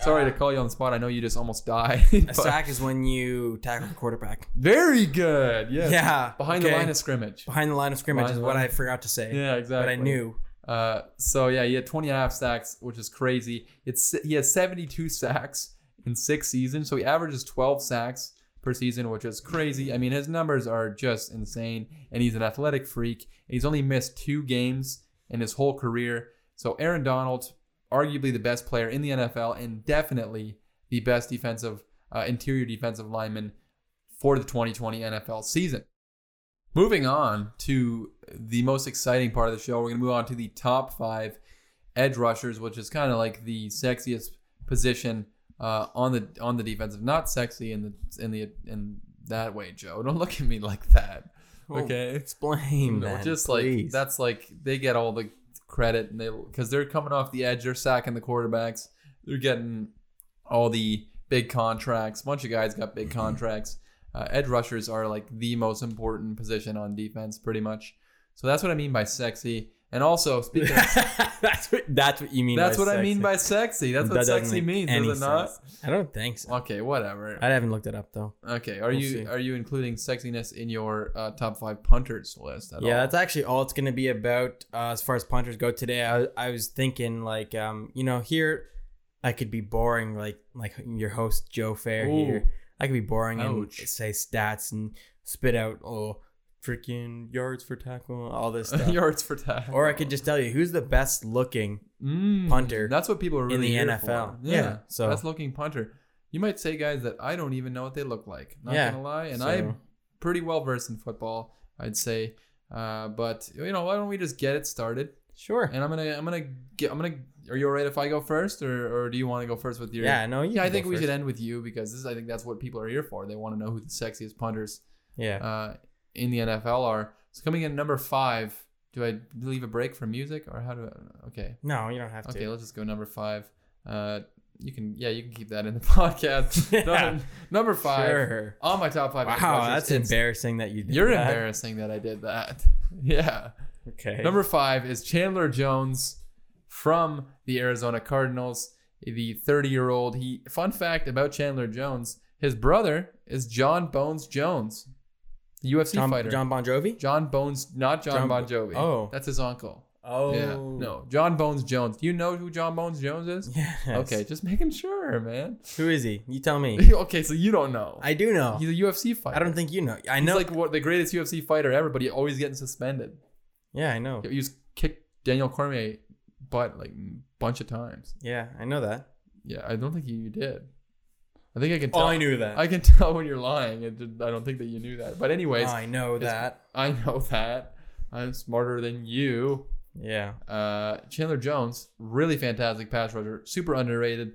Sorry to call you on the spot. I know you just almost died. A sack is when you tackle the quarterback. Very good. Yes. Yeah, Behind the line of scrimmage. Behind the line of scrimmage Behind is what. I forgot to say. Yeah, exactly. But I knew. Uh, so yeah, he had 20 and a half sacks, which is crazy. It's he has 72 sacks in six seasons, so he averages 12 sacks per season, which is crazy. I mean, his numbers are just insane, and he's an athletic freak. He's only missed two games in his whole career. So Aaron Donald, arguably the best player in the NFL, and definitely the best defensive uh, interior defensive lineman for the 2020 NFL season. Moving on to the most exciting part of the show, we're going to move on to the top five edge rushers, which is kind of like the sexiest position uh, on the on the defensive. Not sexy in the in the in that way, Joe. Don't look at me like that. Okay, Explain no, that. just like that's like they get all the credit and they because they're coming off the edge, they're sacking the quarterbacks, they're getting all the big contracts. A bunch of guys got big contracts. Uh, edge rushers are like the most important position on defense, pretty much. So that's what I mean by sexy. And also, speaking of, that's what that's what you mean. that's by what I mean by sexy. That's what That sexy means, does it not? sense. I don't think so. Okay, whatever. I haven't looked it up though. Okay, are We'll you see. are you including sexiness in your uh, top five punters list at all? yeah, all? that's actually all it's gonna be about uh, as far as punters go today. I, I was thinking like, um, you know, here I could be boring like like your host Joe Fair Ooh. here. I could be boring and say stats and spit out oh freaking yards for tackle, all this stuff. yards for tackle. or I could just tell you who's the best looking. Mm, punter That's what people are really in the NFL. for. Yeah, so- best looking punter. You might say guys that I don't even know what they look like. Not Yeah, gonna lie, and so- I'm pretty well versed in football. I'd say, uh, but you know, why don't we just get it started? Sure. And I'm gonna, I'm gonna get, I'm gonna. Are you alright if I go first, or, or do you want to go first with your? Yeah, no, you Yeah, I think we first. should end with you because this is, I think that's what people are here for. They want to know who the sexiest punters Yeah. uh, in the NFL are. So coming in at number five. Do I leave a break for music or how do I? Okay. no, you don't have to. Okay, let's just go number five. Uh, you can, yeah, you can keep that in the podcast. Yeah. Number five Sure. on my top five. Wow, that's it's- embarrassing that you did You're that. embarrassing that I did that. Yeah. Okay. Number five is Chandler Jones from the Arizona Cardinals. The 30 year old. He. Fun fact about Chandler Jones: his brother is John Bones Jones, the UFC John, fighter. John Bon Jovi? John Bones, not John, John- Bon Jovi. oh. that's his uncle. Oh. Yeah, no, John Bones Jones. Do you know who John Bones Jones is? Yes. Okay, just making sure, man. Who is he? You tell me. okay, so you don't know. I do know. He's a UFC fighter. I don't think you know. I He's know. like what the greatest UFC fighter ever, but he always getting suspended. yeah, I know. He was kicked Daniel Cormier butt like a bunch of times. Yeah, I know that. Yeah, I don't think you did. I think I can Oh, tell. I knew that. I can tell when you're lying. I don't think that you knew that. But anyways, I know that. I know that. I'm smarter than you. Yeah. Uh, Chandler Jones, really fantastic pass rusher, super underrated.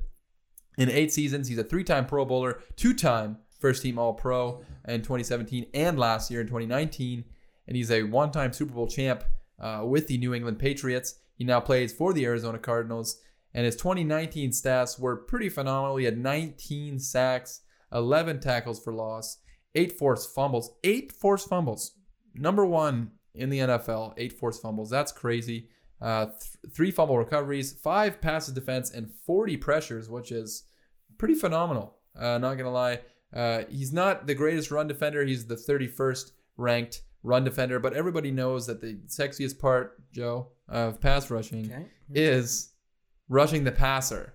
In eight seasons, he's a three-time Pro Bowler, two-time first-team All-Pro in 2017 and last year in 2019, and he's a one-time Super Bowl champ uh, with the New England Patriots. He now plays for the Arizona Cardinals, and his 2019 stats were pretty phenomenal. He had 19 sacks, 11 tackles for loss, eight forced fumbles, eight forced fumbles. Number one in the NFL, eight forced fumbles. That's crazy. Uh, th- three fumble recoveries, five passes defense, and 40 pressures, which is pretty phenomenal. Uh, not gonna lie, uh, he's not the greatest run defender. He's the 31st ranked run defender, but everybody knows that the sexiest part, Joe, of pass rushing Okay. is rushing the passer.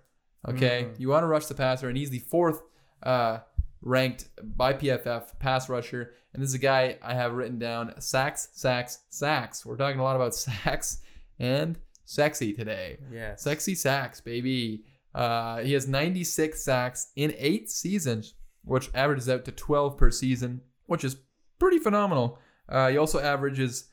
Okay, Mm. you want to rush the passer, and he's the fourth uh, ranked by PFF pass rusher. And this is a guy I have written down: sacks, sacks, sacks. We're talking a lot about sacks and sexy today. Yeah, Sexy sacks, baby. Uh, he has 96 sacks in eight seasons, which averages out to 12 per season, which is pretty phenomenal. Uh, he also averages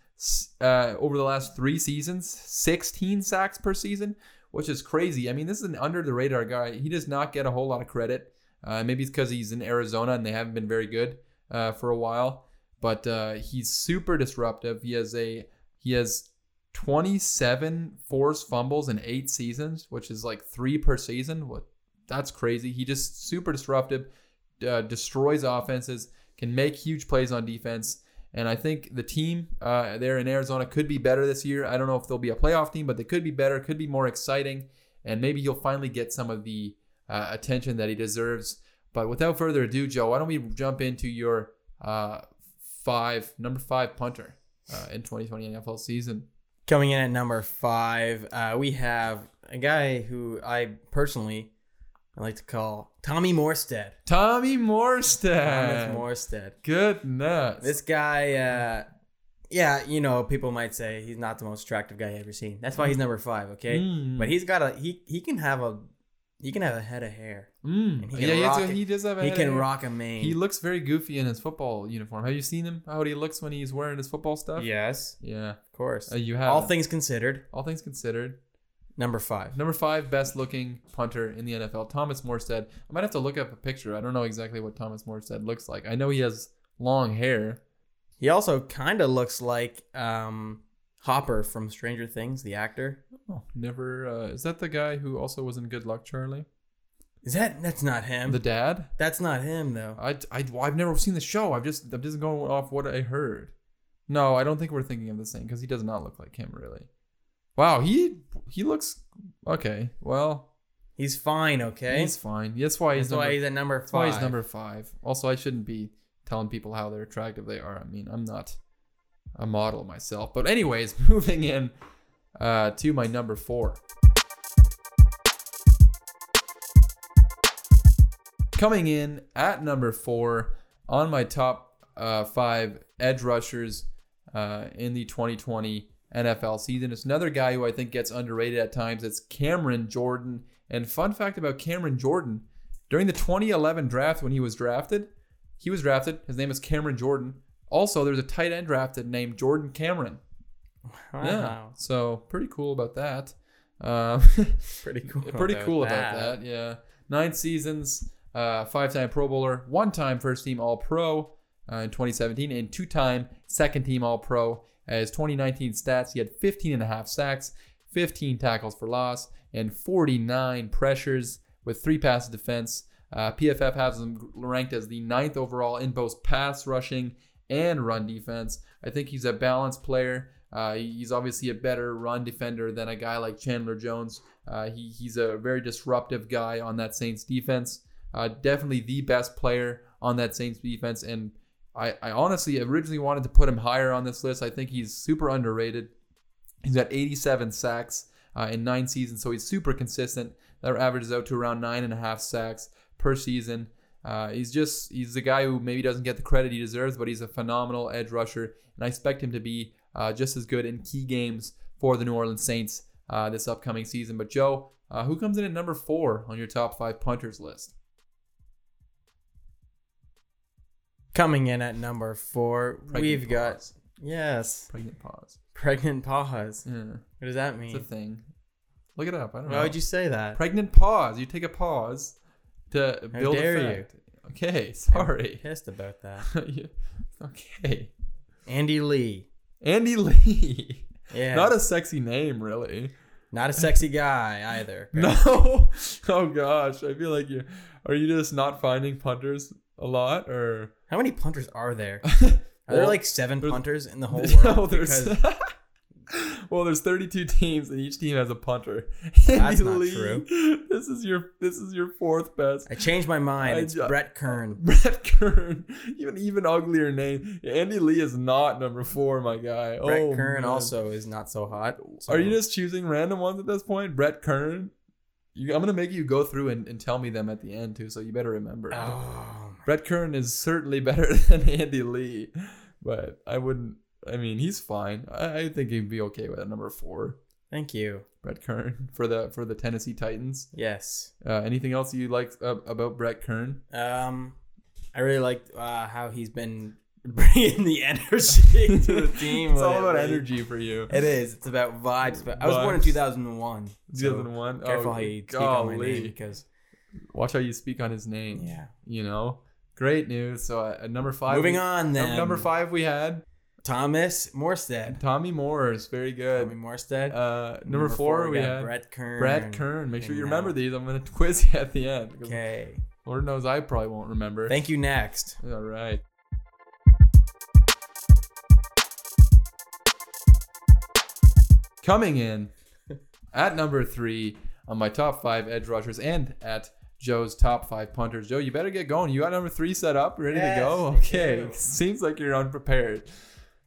uh, over the last three seasons 16 sacks per season, which is crazy. I mean, this is an under the radar guy. He does not get a whole lot of credit. Uh, maybe it's because he's in Arizona and they haven't been very good uh, for a while, but uh, he's super disruptive. He has a he has 27 forced fumbles in eight seasons, which is like three per season. What that's crazy. He just super disruptive, uh, destroys offenses, can make huge plays on defense. And I think the team uh, there in Arizona could be better this year. I don't know if they'll be a playoff team, but they could be better, could be more exciting, and maybe he'll finally get some of the uh, attention that he deserves. But without further ado, Joe, why don't we jump into your uh, five, number five punter uh, in 2020 NFL season? Coming in at number five, uh, we have a guy who I personally I like to call Tommy Morstead. Tommy Morstead. Thomas Morstead. Goodness. This guy, uh, yeah, you know, people might say he's not the most attractive guy I've ever seen. That's why he's number five, okay? Mm. But he's got a he he can have a he can have a head of hair. Mm. he Yeah, can he, rock a- it. he does have a He head can of hair. rock a mane. He looks very goofy in his football uniform. Have you seen him? How he looks when he's wearing his football stuff? yes, Yeah. of course. Uh, you have All things considered, all things considered. Number five. Number five best looking punter in the NFL, Thomas Morstead. I might have to look up a picture. I don't know exactly what Thomas Morstead looks like. I know he has long hair. He also kind of looks like um, Hopper from Stranger Things, the actor. Oh, never. Uh, is that the guy who also was in Good Luck Charlie? Is that that's not him? The dad? that's not him though. I, I, I've never seen the show. I've just I'm just going off what I heard. No, I don't think we're thinking of the same because he does not look like him really. Wow, he he looks okay. Well, He's fine, okay. he's fine. That's why he's that's why number, he's at number that's why five. he's number five. Also, I shouldn't be telling people how they're attractive they are. I mean, I'm not a model myself. But anyways, moving in uh, to my number four. Coming in at number four on my top uh, five edge rushers uh, in the 2020 NFL season. It's another guy who I think gets underrated at times. It's Cameron Jordan. And fun fact about Cameron Jordan during the 2011 draft when he was drafted, he was drafted. His name is Cameron Jordan. Also, there's a tight end drafted named Jordan Cameron. Yeah. Wow. So pretty cool about that. Um, Pretty cool. pretty about cool that. about that. Yeah. Nine seasons, uh, five-time Pro Bowler, one-time first-team All-Pro uh, in 2017, and two-time second-team All-Pro. As 2019 stats, he had 15 and a half sacks, 15 tackles for loss, and 49 pressures with three passes defense. Uh, PFF has him ranked as the ninth overall in both pass rushing and run defense. I think he's a balanced player. Uh, he's obviously a better run defender than a guy like Chandler Jones. Uh, he, he's a very disruptive guy on that Saints defense. Uh, definitely the best player on that Saints defense. And I, I honestly originally wanted to put him higher on this list. I think he's super underrated. He's got 87 sacks uh, in nine seasons, so he's super consistent. That averages out to around nine and a half sacks per season. Uh, he's just he's a guy who maybe doesn't get the credit he deserves, but he's a phenomenal edge rusher, and I expect him to be uh, just as good in key games for the New Orleans Saints uh, this upcoming season. But Joe, uh, who comes in at number four on your top five punters list? Coming in at number four, Pregnant we've got yes, pregnant pause. pregnant pause. Yeah, What does that mean? it's a thing. Look it up. I don't know. Why would you say that? pregnant pause? You take a pause to build dare a you. Okay, sorry. i Pissed about that. Yeah, okay. Andy Lee. Andy Lee. Yeah. Not a sexy name, really. Not a sexy guy either. No. Oh gosh, I feel like you are you just not finding punters a lot, or How many punters are there? Are Well, there like seven punters in the whole no, world? there's. Because well, there's 32 teams, and each team has a punter. That's not Lee, true. This is your this is your fourth best. I changed my mind. It's Brett Kern. Brett Kern, even even uglier name. Andy Lee is not number four, my guy. Brett oh, Kern man. also is not so hot. so- Are you just choosing random ones at this point? Brett Kern. You, I'm gonna make you go through and, and tell me them at the end too, so you better remember. Oh, Brett Kern is certainly better than Andy Lee, but I wouldn't. I mean, he's fine. I, I think he'd be okay with a number four. thank you. Brett Kern for the for the Tennessee Titans. Yes. Uh, anything else you like uh, about Brett Kern? Um, I really liked uh, how he's been bringing the energy to the team. It's all about energy for you. It is. It's about vibes. But I was born in Vibes. 2001. so 2001. Careful Oh, how you speak on my name because Watch how you speak on his name. yeah. You know, Great news. So uh, number five. Moving we, on then. Number five we had Thomas Morstead. Tommy Moore is very good. Tommy Morstead. Uh, number, number four, four, we had Brett Kern. Brett Kern. Make sure you remember these. I'm gonna quiz you at the end. Okay. Lord knows I probably won't remember. Thank you. Next. All right. Coming in at number three on my top five edge rushers, and at Joe's top five punters. Joe, you better get going. You got number three set up, ready Yes, to go. Okay, seems like you're unprepared.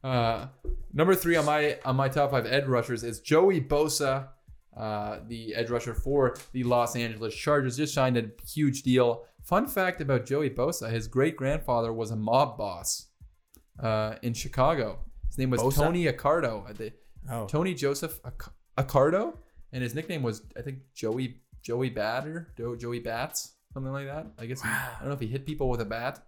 Uh, number three on my on my top five edge rushers is Joey Bosa, uh, the edge rusher for the Los Angeles Chargers. Just signed a huge deal. Fun fact about Joey Bosa: his great grandfather was a mob boss uh, in Chicago. His name was Bosa? Tony Accardo. Oh, Tony Joseph Acc- Accardo, and his nickname was I think Joey Joey Batter, Jo- Joey Bats, something like that. I guess I don't know if he hit people with a bat.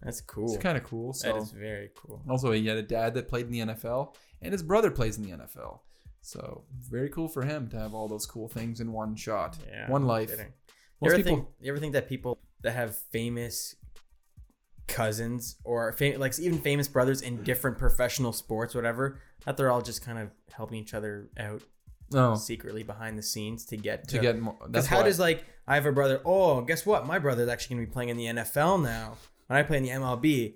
that's cool. It's kind of cool. that So is very cool. also he had a dad that played in the NFL, and his brother plays in the NFL. So very cool for him to have all those cool things in one shot, Yeah, one life. kidding. You ever, people, think, you ever think that people that have famous cousins or fam- like even famous brothers in different professional sports, whatever, that they're all just kind of helping each other out no, secretly behind the scenes to get to get more. That's how why- does like I have a brother? Oh, guess what? My brother's actually gonna be playing in the NFL now. When I play in the MLB,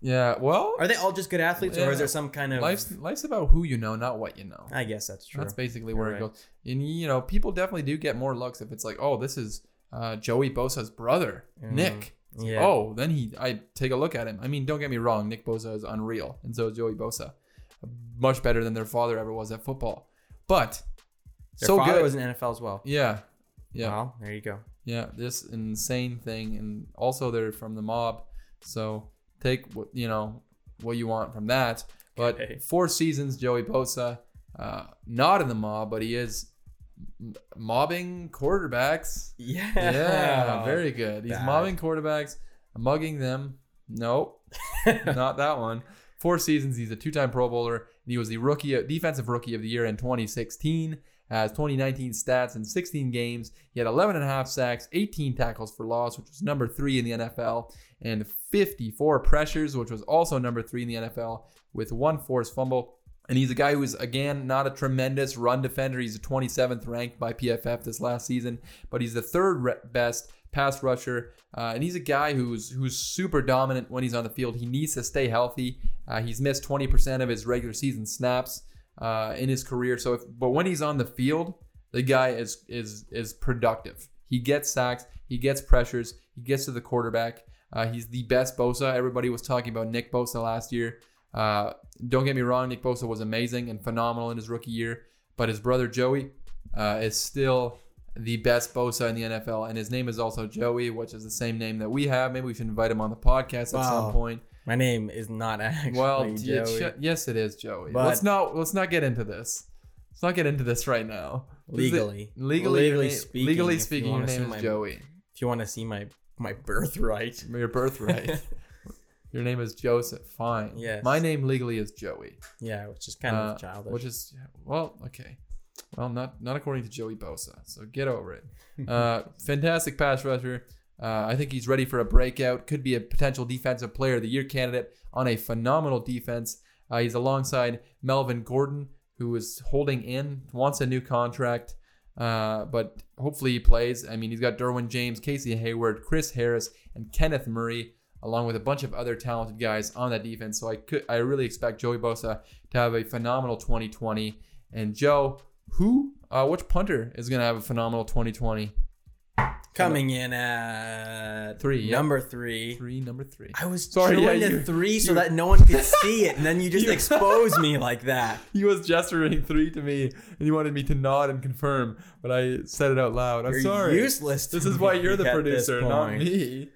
yeah. Well, are they all just good athletes, or is there some kind of? life's life's about who you know, not what you know. I guess that's true. That's basically You're where right. it goes. And you know, people definitely do get more looks if it's like, oh, this is uh, Joey Bosa's brother, Mm, Nick. Yeah. oh, then he, I take a look at him. I mean, don't get me wrong, Nick Bosa is unreal, and so is Joey Bosa, much better than their father ever was at football. But Their so father good. was in NFL as well. yeah, yeah, Well, there you go. yeah. This insane thing, and also they're from the mob, so take what you know what you want from that. But Okay. four seasons, Joey Bosa, uh, not in the mob, but he is mobbing quarterbacks. Yeah. Yeah, very good. He's Bad. mobbing quarterbacks, mugging them. Nope, not that one. Four seasons. He's a two-time Pro Bowler. He was the rookie, defensive rookie of the year in 2016. Has 2019 stats in 16 games. He had 11 and a half sacks, 18 tackles for loss, which was number three in the NFL, and 54 pressures, which was also number three in the NFL, with one forced fumble. And he's a guy who's again not a tremendous run defender. He's a 27th ranked by PFF this last season, but he's the third best pass rusher. Uh, and he's a guy who's who's super dominant when he's on the field. He needs to stay healthy. Uh, he's missed 20% of his regular season snaps uh, in his career. So, if, but when he's on the field, the guy is is is productive. He gets sacks. He gets pressures. He gets to the quarterback. Uh, he's the best Bosa. Everybody was talking about Nick Bosa last year. Uh, don't get me wrong, Nick Bosa was amazing and phenomenal in his rookie year, but his brother Joey uh, is still the best Bosa in the NFL, and his name is also Joey, which is the same name that we have. Maybe we should invite him on the podcast at some point. My name is not actually Well, Joey. yes, it is Joey. But- let's not let's not get into this. Let's not get into this right now. Is it- legally. legally, Legally speaking, legally you speaking, your name is my- Joey. If you want to see my my birthright. Your birthright. your name is Joseph. Fine. Yes. My name legally is Joey. yeah, which is kind Uh, of childish. Which is well, okay. Well, not not according to Joey Bosa. So get over it. Uh, fantastic pass rusher. Uh, I think he's ready for a breakout. Could be a potential defensive player of the year candidate on a phenomenal defense. Uh, he's alongside Melvin Gordon, who is holding in, wants a new contract, uh, but hopefully he plays. I mean, he's got Derwin James, Casey Hayward, Chris Harris, and Kenneth Murray, along with a bunch of other talented guys on that defense. So I could, I really expect Joey Bosa to have a phenomenal 2020. And Joe, who, uh, which punter is going to have a phenomenal 2020? Coming in at Three, yeah. number three. Three, number three. I was Sorry, yeah, to you- three so you- that no one could see it, and then you just You- expose me like that. He was gesturing three to me, and he wanted me to nod and confirm, but I said it out loud. I'm You're sorry. useless. This is why you're the producer, not me.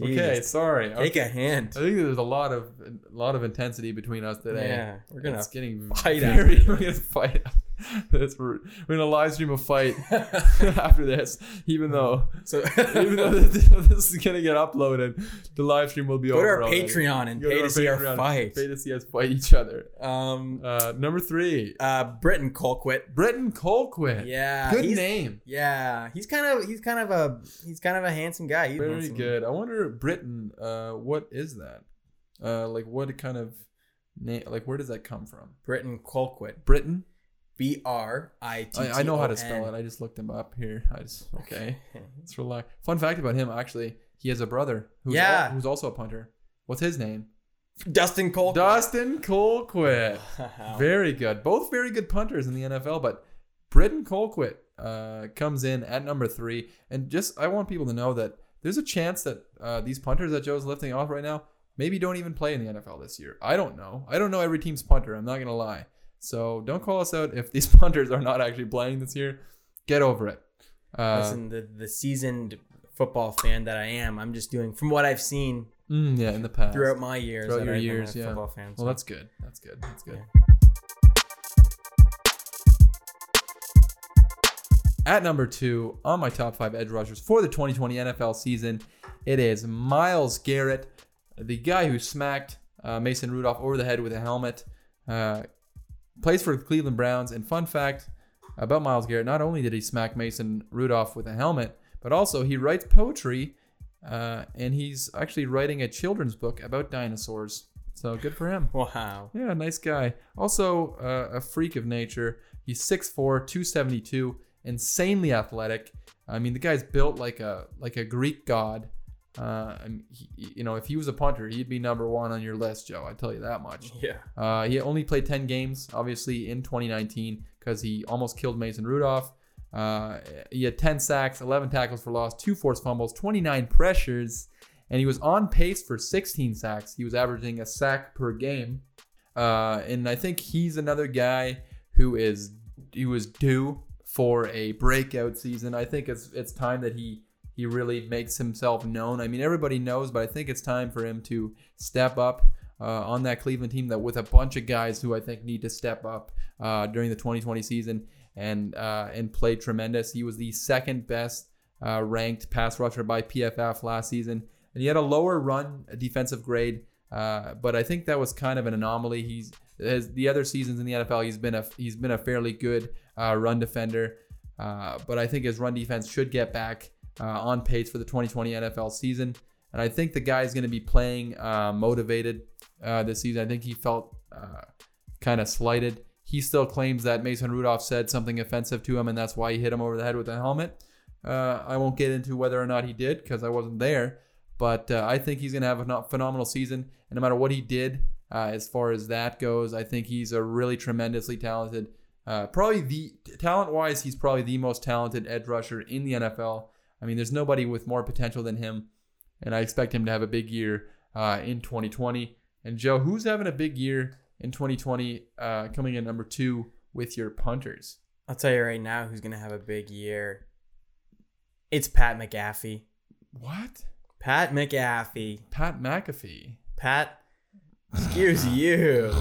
Okay, Jesus. sorry. Take Okay. a hint. I think there's a lot of a lot of intensity between us today. Yeah, we're gonna it's getting fight very, We're gonna fight. This, we're, we're gonna live stream a fight after this, even though So even though this, this is gonna get uploaded, the live stream will be go to our. Patreon and pay our to see our fight. Pay to see us fight each other. Um, Uh, number three, uh, Britton Colquitt. Britton Colquitt. Yeah, good name. Yeah, he's kind of he's kind of a he's kind of a handsome guy. He's Very handsome. good. I wonder, Britain. Uh, what is that? Uh, like what kind of name? Like where does that come from? Britton Colquitt. Britain. B R I T. I, I know how to spell it. I just looked him up here. I just okay. Let's relax. Fun fact about him, actually, he has a brother who's Yeah. al- who's also a punter. What's his name? Dustin Cole. Dustin Colquitt. Wow. Very good. Both very good punters in the NFL, but Britton Colquitt uh, comes in at number three. And just, I want people to know that there's a chance that uh, these punters that Joe's lifting off right now maybe don't even play in the NFL this year. I don't know. I don't know every team's punter. I'm not going to lie. So don't call us out if these punters are not actually playing this year. Get over it. Uh, Listen, the the seasoned football fan that I am, I'm just doing from what I've seen mm, yeah, in the past. throughout my years. Throughout your years, yeah. Football fan. Well, that's good. That's good. That's good. At number two on my top five edge rushers for the 2020 NFL season, it is Myles Garrett, the guy who smacked uh, Mason Rudolph over the head with a helmet. Uh, plays for the Cleveland Browns. And fun fact about Myles Garrett: not only did he smack Mason Rudolph with a helmet, but also he writes poetry, uh, and he's actually writing a children's book about dinosaurs. So good for him. wow. Yeah, nice guy. Also, uh, a freak of nature. He's 6'4", 272, insanely athletic. I mean, the guy's built like a like a Greek god. Uh, and he, you know, if he was a punter, he'd be number one on your list, Joe. I tell you that much. Yeah. Uh, he only played 10 games, obviously, in 2019 because he almost killed Mason Rudolph. Uh, he had 10 sacks, 11 tackles for loss, two forced fumbles, 29 pressures, and he was on pace for 16 sacks. He was averaging a sack per game. Uh, and I think he's another guy who is he was due for a breakout season. I think it's it's time that he he really makes himself known. I mean, everybody knows, but I think it's time for him to step up uh, on that Cleveland team that with a bunch of guys who I think need to step up uh, during the 2020 season and uh, and play tremendous. He was the second best uh, ranked pass rusher by PFF last season, and he had a lower run defensive grade. Uh, but I think that was kind of an anomaly. He's the other seasons in the NFL, he's been a he's been a fairly good uh, run defender. But I think his run defense should get back uh, on pace for the 2020 NFL season. And I think the guy's going to be playing uh, motivated uh, this season. I think he felt uh, kind of slighted. He still claims that Mason Rudolph said something offensive to him, and that's why he hit him over the head with the helmet. Uh, I won't get into whether or not he did because I wasn't there. But uh, I think he's going to have a phenomenal season. And no matter what he did, as far as that goes, I think he's a really tremendously talented. Probably the talent wise, he's probably the most talented edge rusher in the NFL. I mean, there's nobody with more potential than him, and I expect him to have a big year uh, in 2020. And Joe, who's having a big year in 2020, uh, coming in number two with your punters? I'll tell you right now who's gonna have a big year. It's Pat McAfee. What? Pat McAfee. Pat McAfee. Pat, excuse you.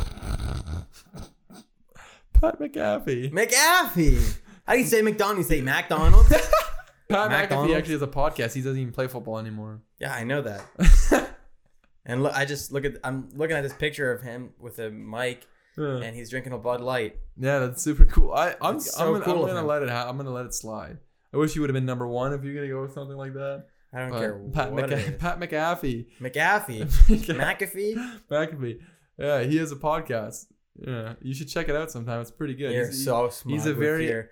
Pat McAfee. McAfee. How do you say McDonald? You say McDonald's? Pat McAfee actually has a podcast. He doesn't even play football anymore. yeah, I know that. And look, I just look at. I'm looking at this picture of him with a mic, Yeah. and he's drinking a Bud Light. Yeah, that's super cool. I, I'm, so I'm gonna, cool I'm gonna let it. Ha- I'm gonna let it slide. I wish you would have been number one if you're gonna go with something like that. I don't But care Pat, what McA- it is. Pat McAfee. McAfee. McAfee. McAfee. Yeah, he has a podcast. Yeah, you should check it out sometime. It's pretty good. You're He's- so smart. he's a very- your-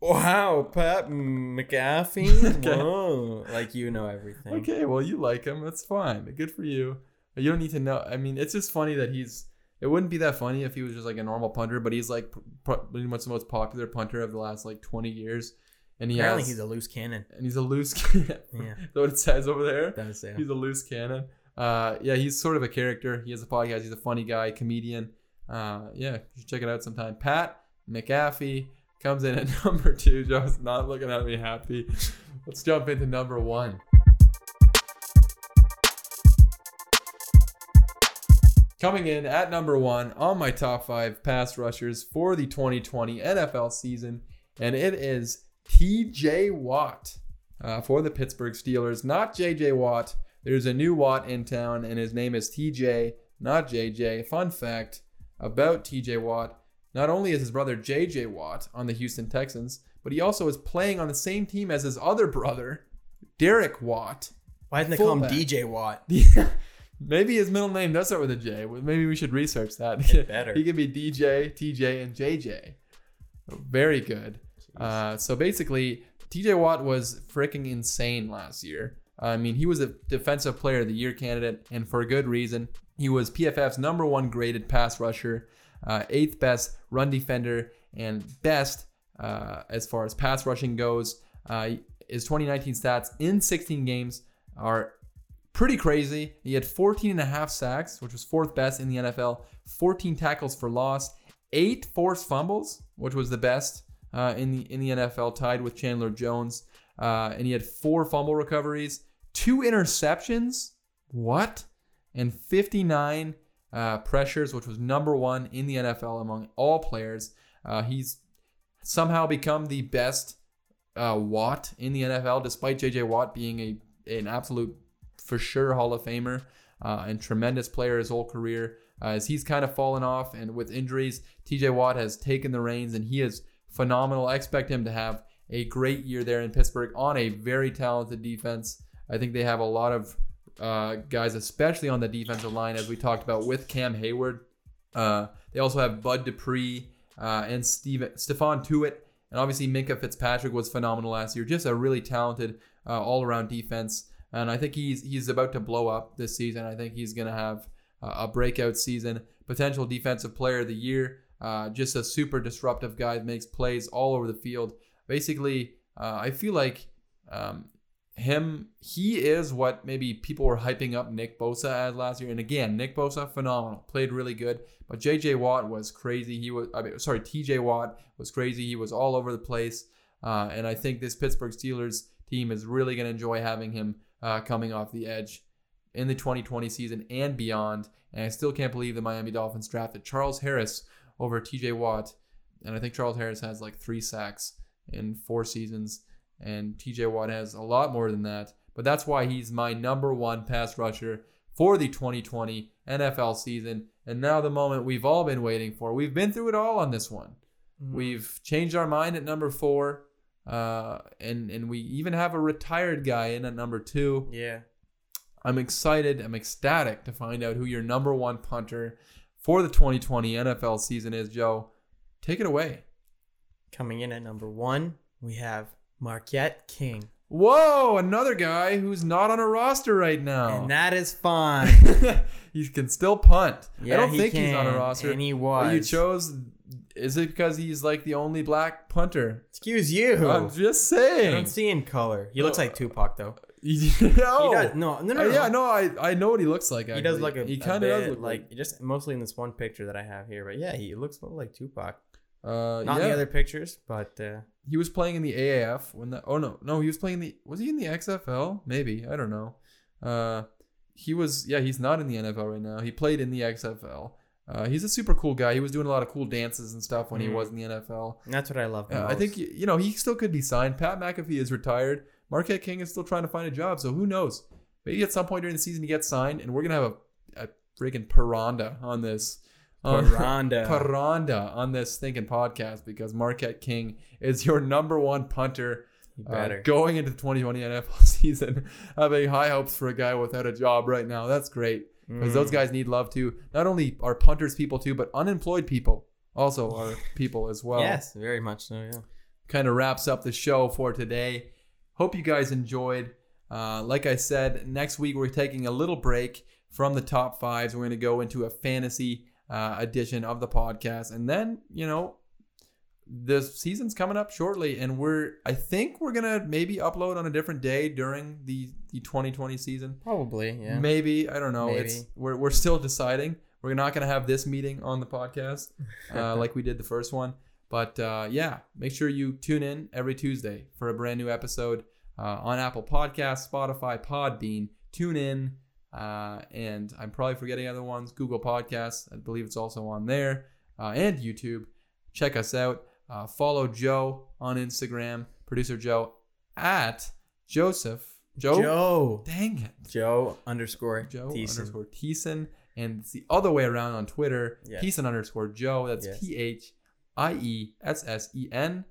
Wow, Pat McAfee. Okay. Whoa. Like you know everything. Okay, well, you like him. That's fine. Good for you. You don't need to know. I mean, it's just funny that he's. It wouldn't be that funny if he was just like a normal punter, but he's like pretty much the most popular punter of the last like 20 years, and he Apparently has. he's a loose cannon. and he's a loose. cannon. Yeah. that's what it says over there? Does say. He's a loose cannon. Uh, yeah, he's sort of a character. He has a podcast. He's a funny guy, comedian. Uh, yeah, you should check it out sometime. Pat McAfee comes in at number two. Joe's not looking at me happy. Let's jump into number one. Coming in at number one on my top five pass rushers for the 2020 NFL season, and it is TJ Watt uh, for the Pittsburgh Steelers. Not JJ Watt. There's a new Watt in town, and his name is TJ, not JJ. Fun fact about TJ Watt not only is his brother JJ Watt on the Houston Texans, but he also is playing on the same team as his other brother, Derek Watt. Why didn't they call him Fullback. DJ Watt? Yeah. Maybe his middle name does start with a J. Maybe we should research that. It better. he could be DJ, TJ, and JJ. Very good. Uh, so basically, TJ Watt was freaking insane last year. I mean, he was a defensive player of the year candidate, and for a good reason. He was PFF's number one graded pass rusher, uh, eighth best run defender, and best uh, as far as pass rushing goes. Uh, his 2019 stats in 16 games are pretty crazy. He had 14 and a half sacks, which was fourth best in the NFL, 14 tackles for loss, eight forced fumbles, which was the best uh, in the in the NFL, tied with Chandler Jones. Uh, and he had four fumble recoveries, two interceptions. What? And 59 uh, pressures, which was number one in the NFL among all players. Uh, he's somehow become the best uh, Watt in the NFL, despite J.J. Watt being a an absolute for sure Hall of Famer uh, and tremendous player his whole career. Uh, as he's kind of fallen off and with injuries, T.J. Watt has taken the reins and he is phenomenal. I expect him to have a great year there in Pittsburgh on a very talented defense. I think they have a lot of uh, guys, especially on the defensive line, as we talked about with Cam Heyward. Uh, they also have Bud Dupree uh, and Steve, Stephon Tuitt. And obviously, Minkah Fitzpatrick was phenomenal last year. Just a really talented uh, all around defense. And I think he's he's about to blow up this season. I think he's going to have a breakout season. Potential defensive player of the year. Uh, just a super disruptive guy makes plays all over the field. Basically, uh, I feel like um, him, he is what maybe people were hyping up Nick Bosa as last year. And again, Nick Bosa, phenomenal, played really good. But J.J. Watt was crazy. He was, I mean, sorry, T.J. Watt was crazy. He was all over the place. Uh, and I think this Pittsburgh Steelers team is really going to enjoy having him uh, coming off the edge in the 2020 season and beyond. And I still can't believe the Miami Dolphins drafted Charles Harris over TJ Watt. And I think Charles Harris has like three sacks in four seasons. And TJ Watt has a lot more than that. But that's why he's my number one pass rusher for the 2020 NFL season. And now the moment we've all been waiting for. We've been through it all on this one. Mm-hmm. We've changed our mind at number four. Uh, and and we even have a retired guy in at number two. Yeah. I'm excited. I'm ecstatic to find out who your number one punter for the 2020 NFL season is. Joe, take it away. Coming in at number one, we have Marquette King. Whoa, another guy who's not on a roster right now. And that is fine. he can still punt. Yeah, I don't he think he's on a roster. and he But You chose. Is it because he's like the only black punter? Excuse you. I'm just saying. I don't see in color. He looks like Tupac though. no. Does. No, no, no. Uh, yeah, no, I, I know what he looks like. He does actually. look a, He kind of does look like just mostly in this one picture that I have here. But yeah, he looks a little like Tupac. Uh, Not yeah. in the other pictures, but uh, he was playing in the AAF when that. Oh no, no, he was playing the. Was he in the XFL? Maybe I don't know. Uh, he was. Yeah, he's not in the NFL right now. He played in the XFL. Uh, he's a super cool guy. He was doing a lot of cool dances and stuff when he Mhm. was in the NFL. that's what I love. Uh, I think you know he still could be signed. Pat McAfee is retired. Marquette King is still trying to find a job. So who knows? Maybe at some point during the season he gets signed, and we're gonna have a, a freaking paranda on this. On- Paranda. Paranda on this thinking podcast because Marquette King is your number one punter uh, going into the 2020 NFL season. Having high hopes for a guy without a job right now. That's great because those Mm. guys need love too. Not only are punters people too, but unemployed people also are people as well. yes, very much so. Yeah. Kind of wraps up the show for today. Hope you guys enjoyed. Uh, like I said, next week we're taking a little break from the top fives. We're going to go into a fantasy uh, edition of the podcast, and then you know the season's coming up shortly, and we're I think we're gonna maybe upload on a different day during the the 2020 season. Probably. Yeah. Maybe I don't know. It's Maybe. we're we're still deciding. We're not gonna have this meeting on the podcast uh, like we did the first one. But uh, yeah, make sure you tune in every Tuesday for a brand new episode uh, on Apple Podcasts, Spotify, Podbean. Tune in, uh, and I'm probably forgetting other ones. Google Podcasts, I believe it's also on there, uh, and YouTube. Check us out. Uh, follow Joe on Instagram, producer Joe at Joseph Joe. Joe. Dang it. Joe underscore Joe Thiessen. underscore. And it's the other way around on Twitter. Yes. Underscore Joe. That's Yes. T H I E S S E N.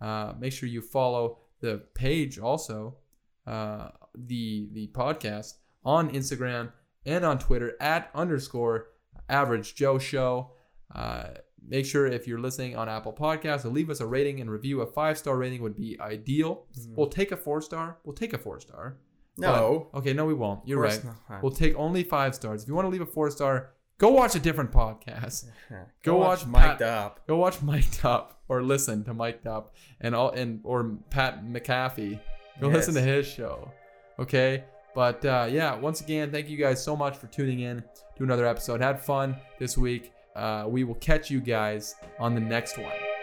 Uh, make sure you follow the page also, uh, the the podcast on Instagram and on Twitter at underscore average Joe show. Uh, make sure if you're listening on Apple Podcasts to leave us a rating and review. A five star rating would be ideal. Mm. We'll take a four star. We'll take a four star. No. But- okay, no, we won't. You're right. not. We'll take only five stars. If you want to leave a four star, go watch a different podcast. Go watch Mic'd Pat- Up. Go watch Mic'd Up or listen to Mic'd Up and all and or Pat McAfee. Go Yes. listen to his show. Okay. But uh, yeah, once again, thank you guys so much for tuning in to another episode. Had fun this week. Uh, we will catch you guys on the next one.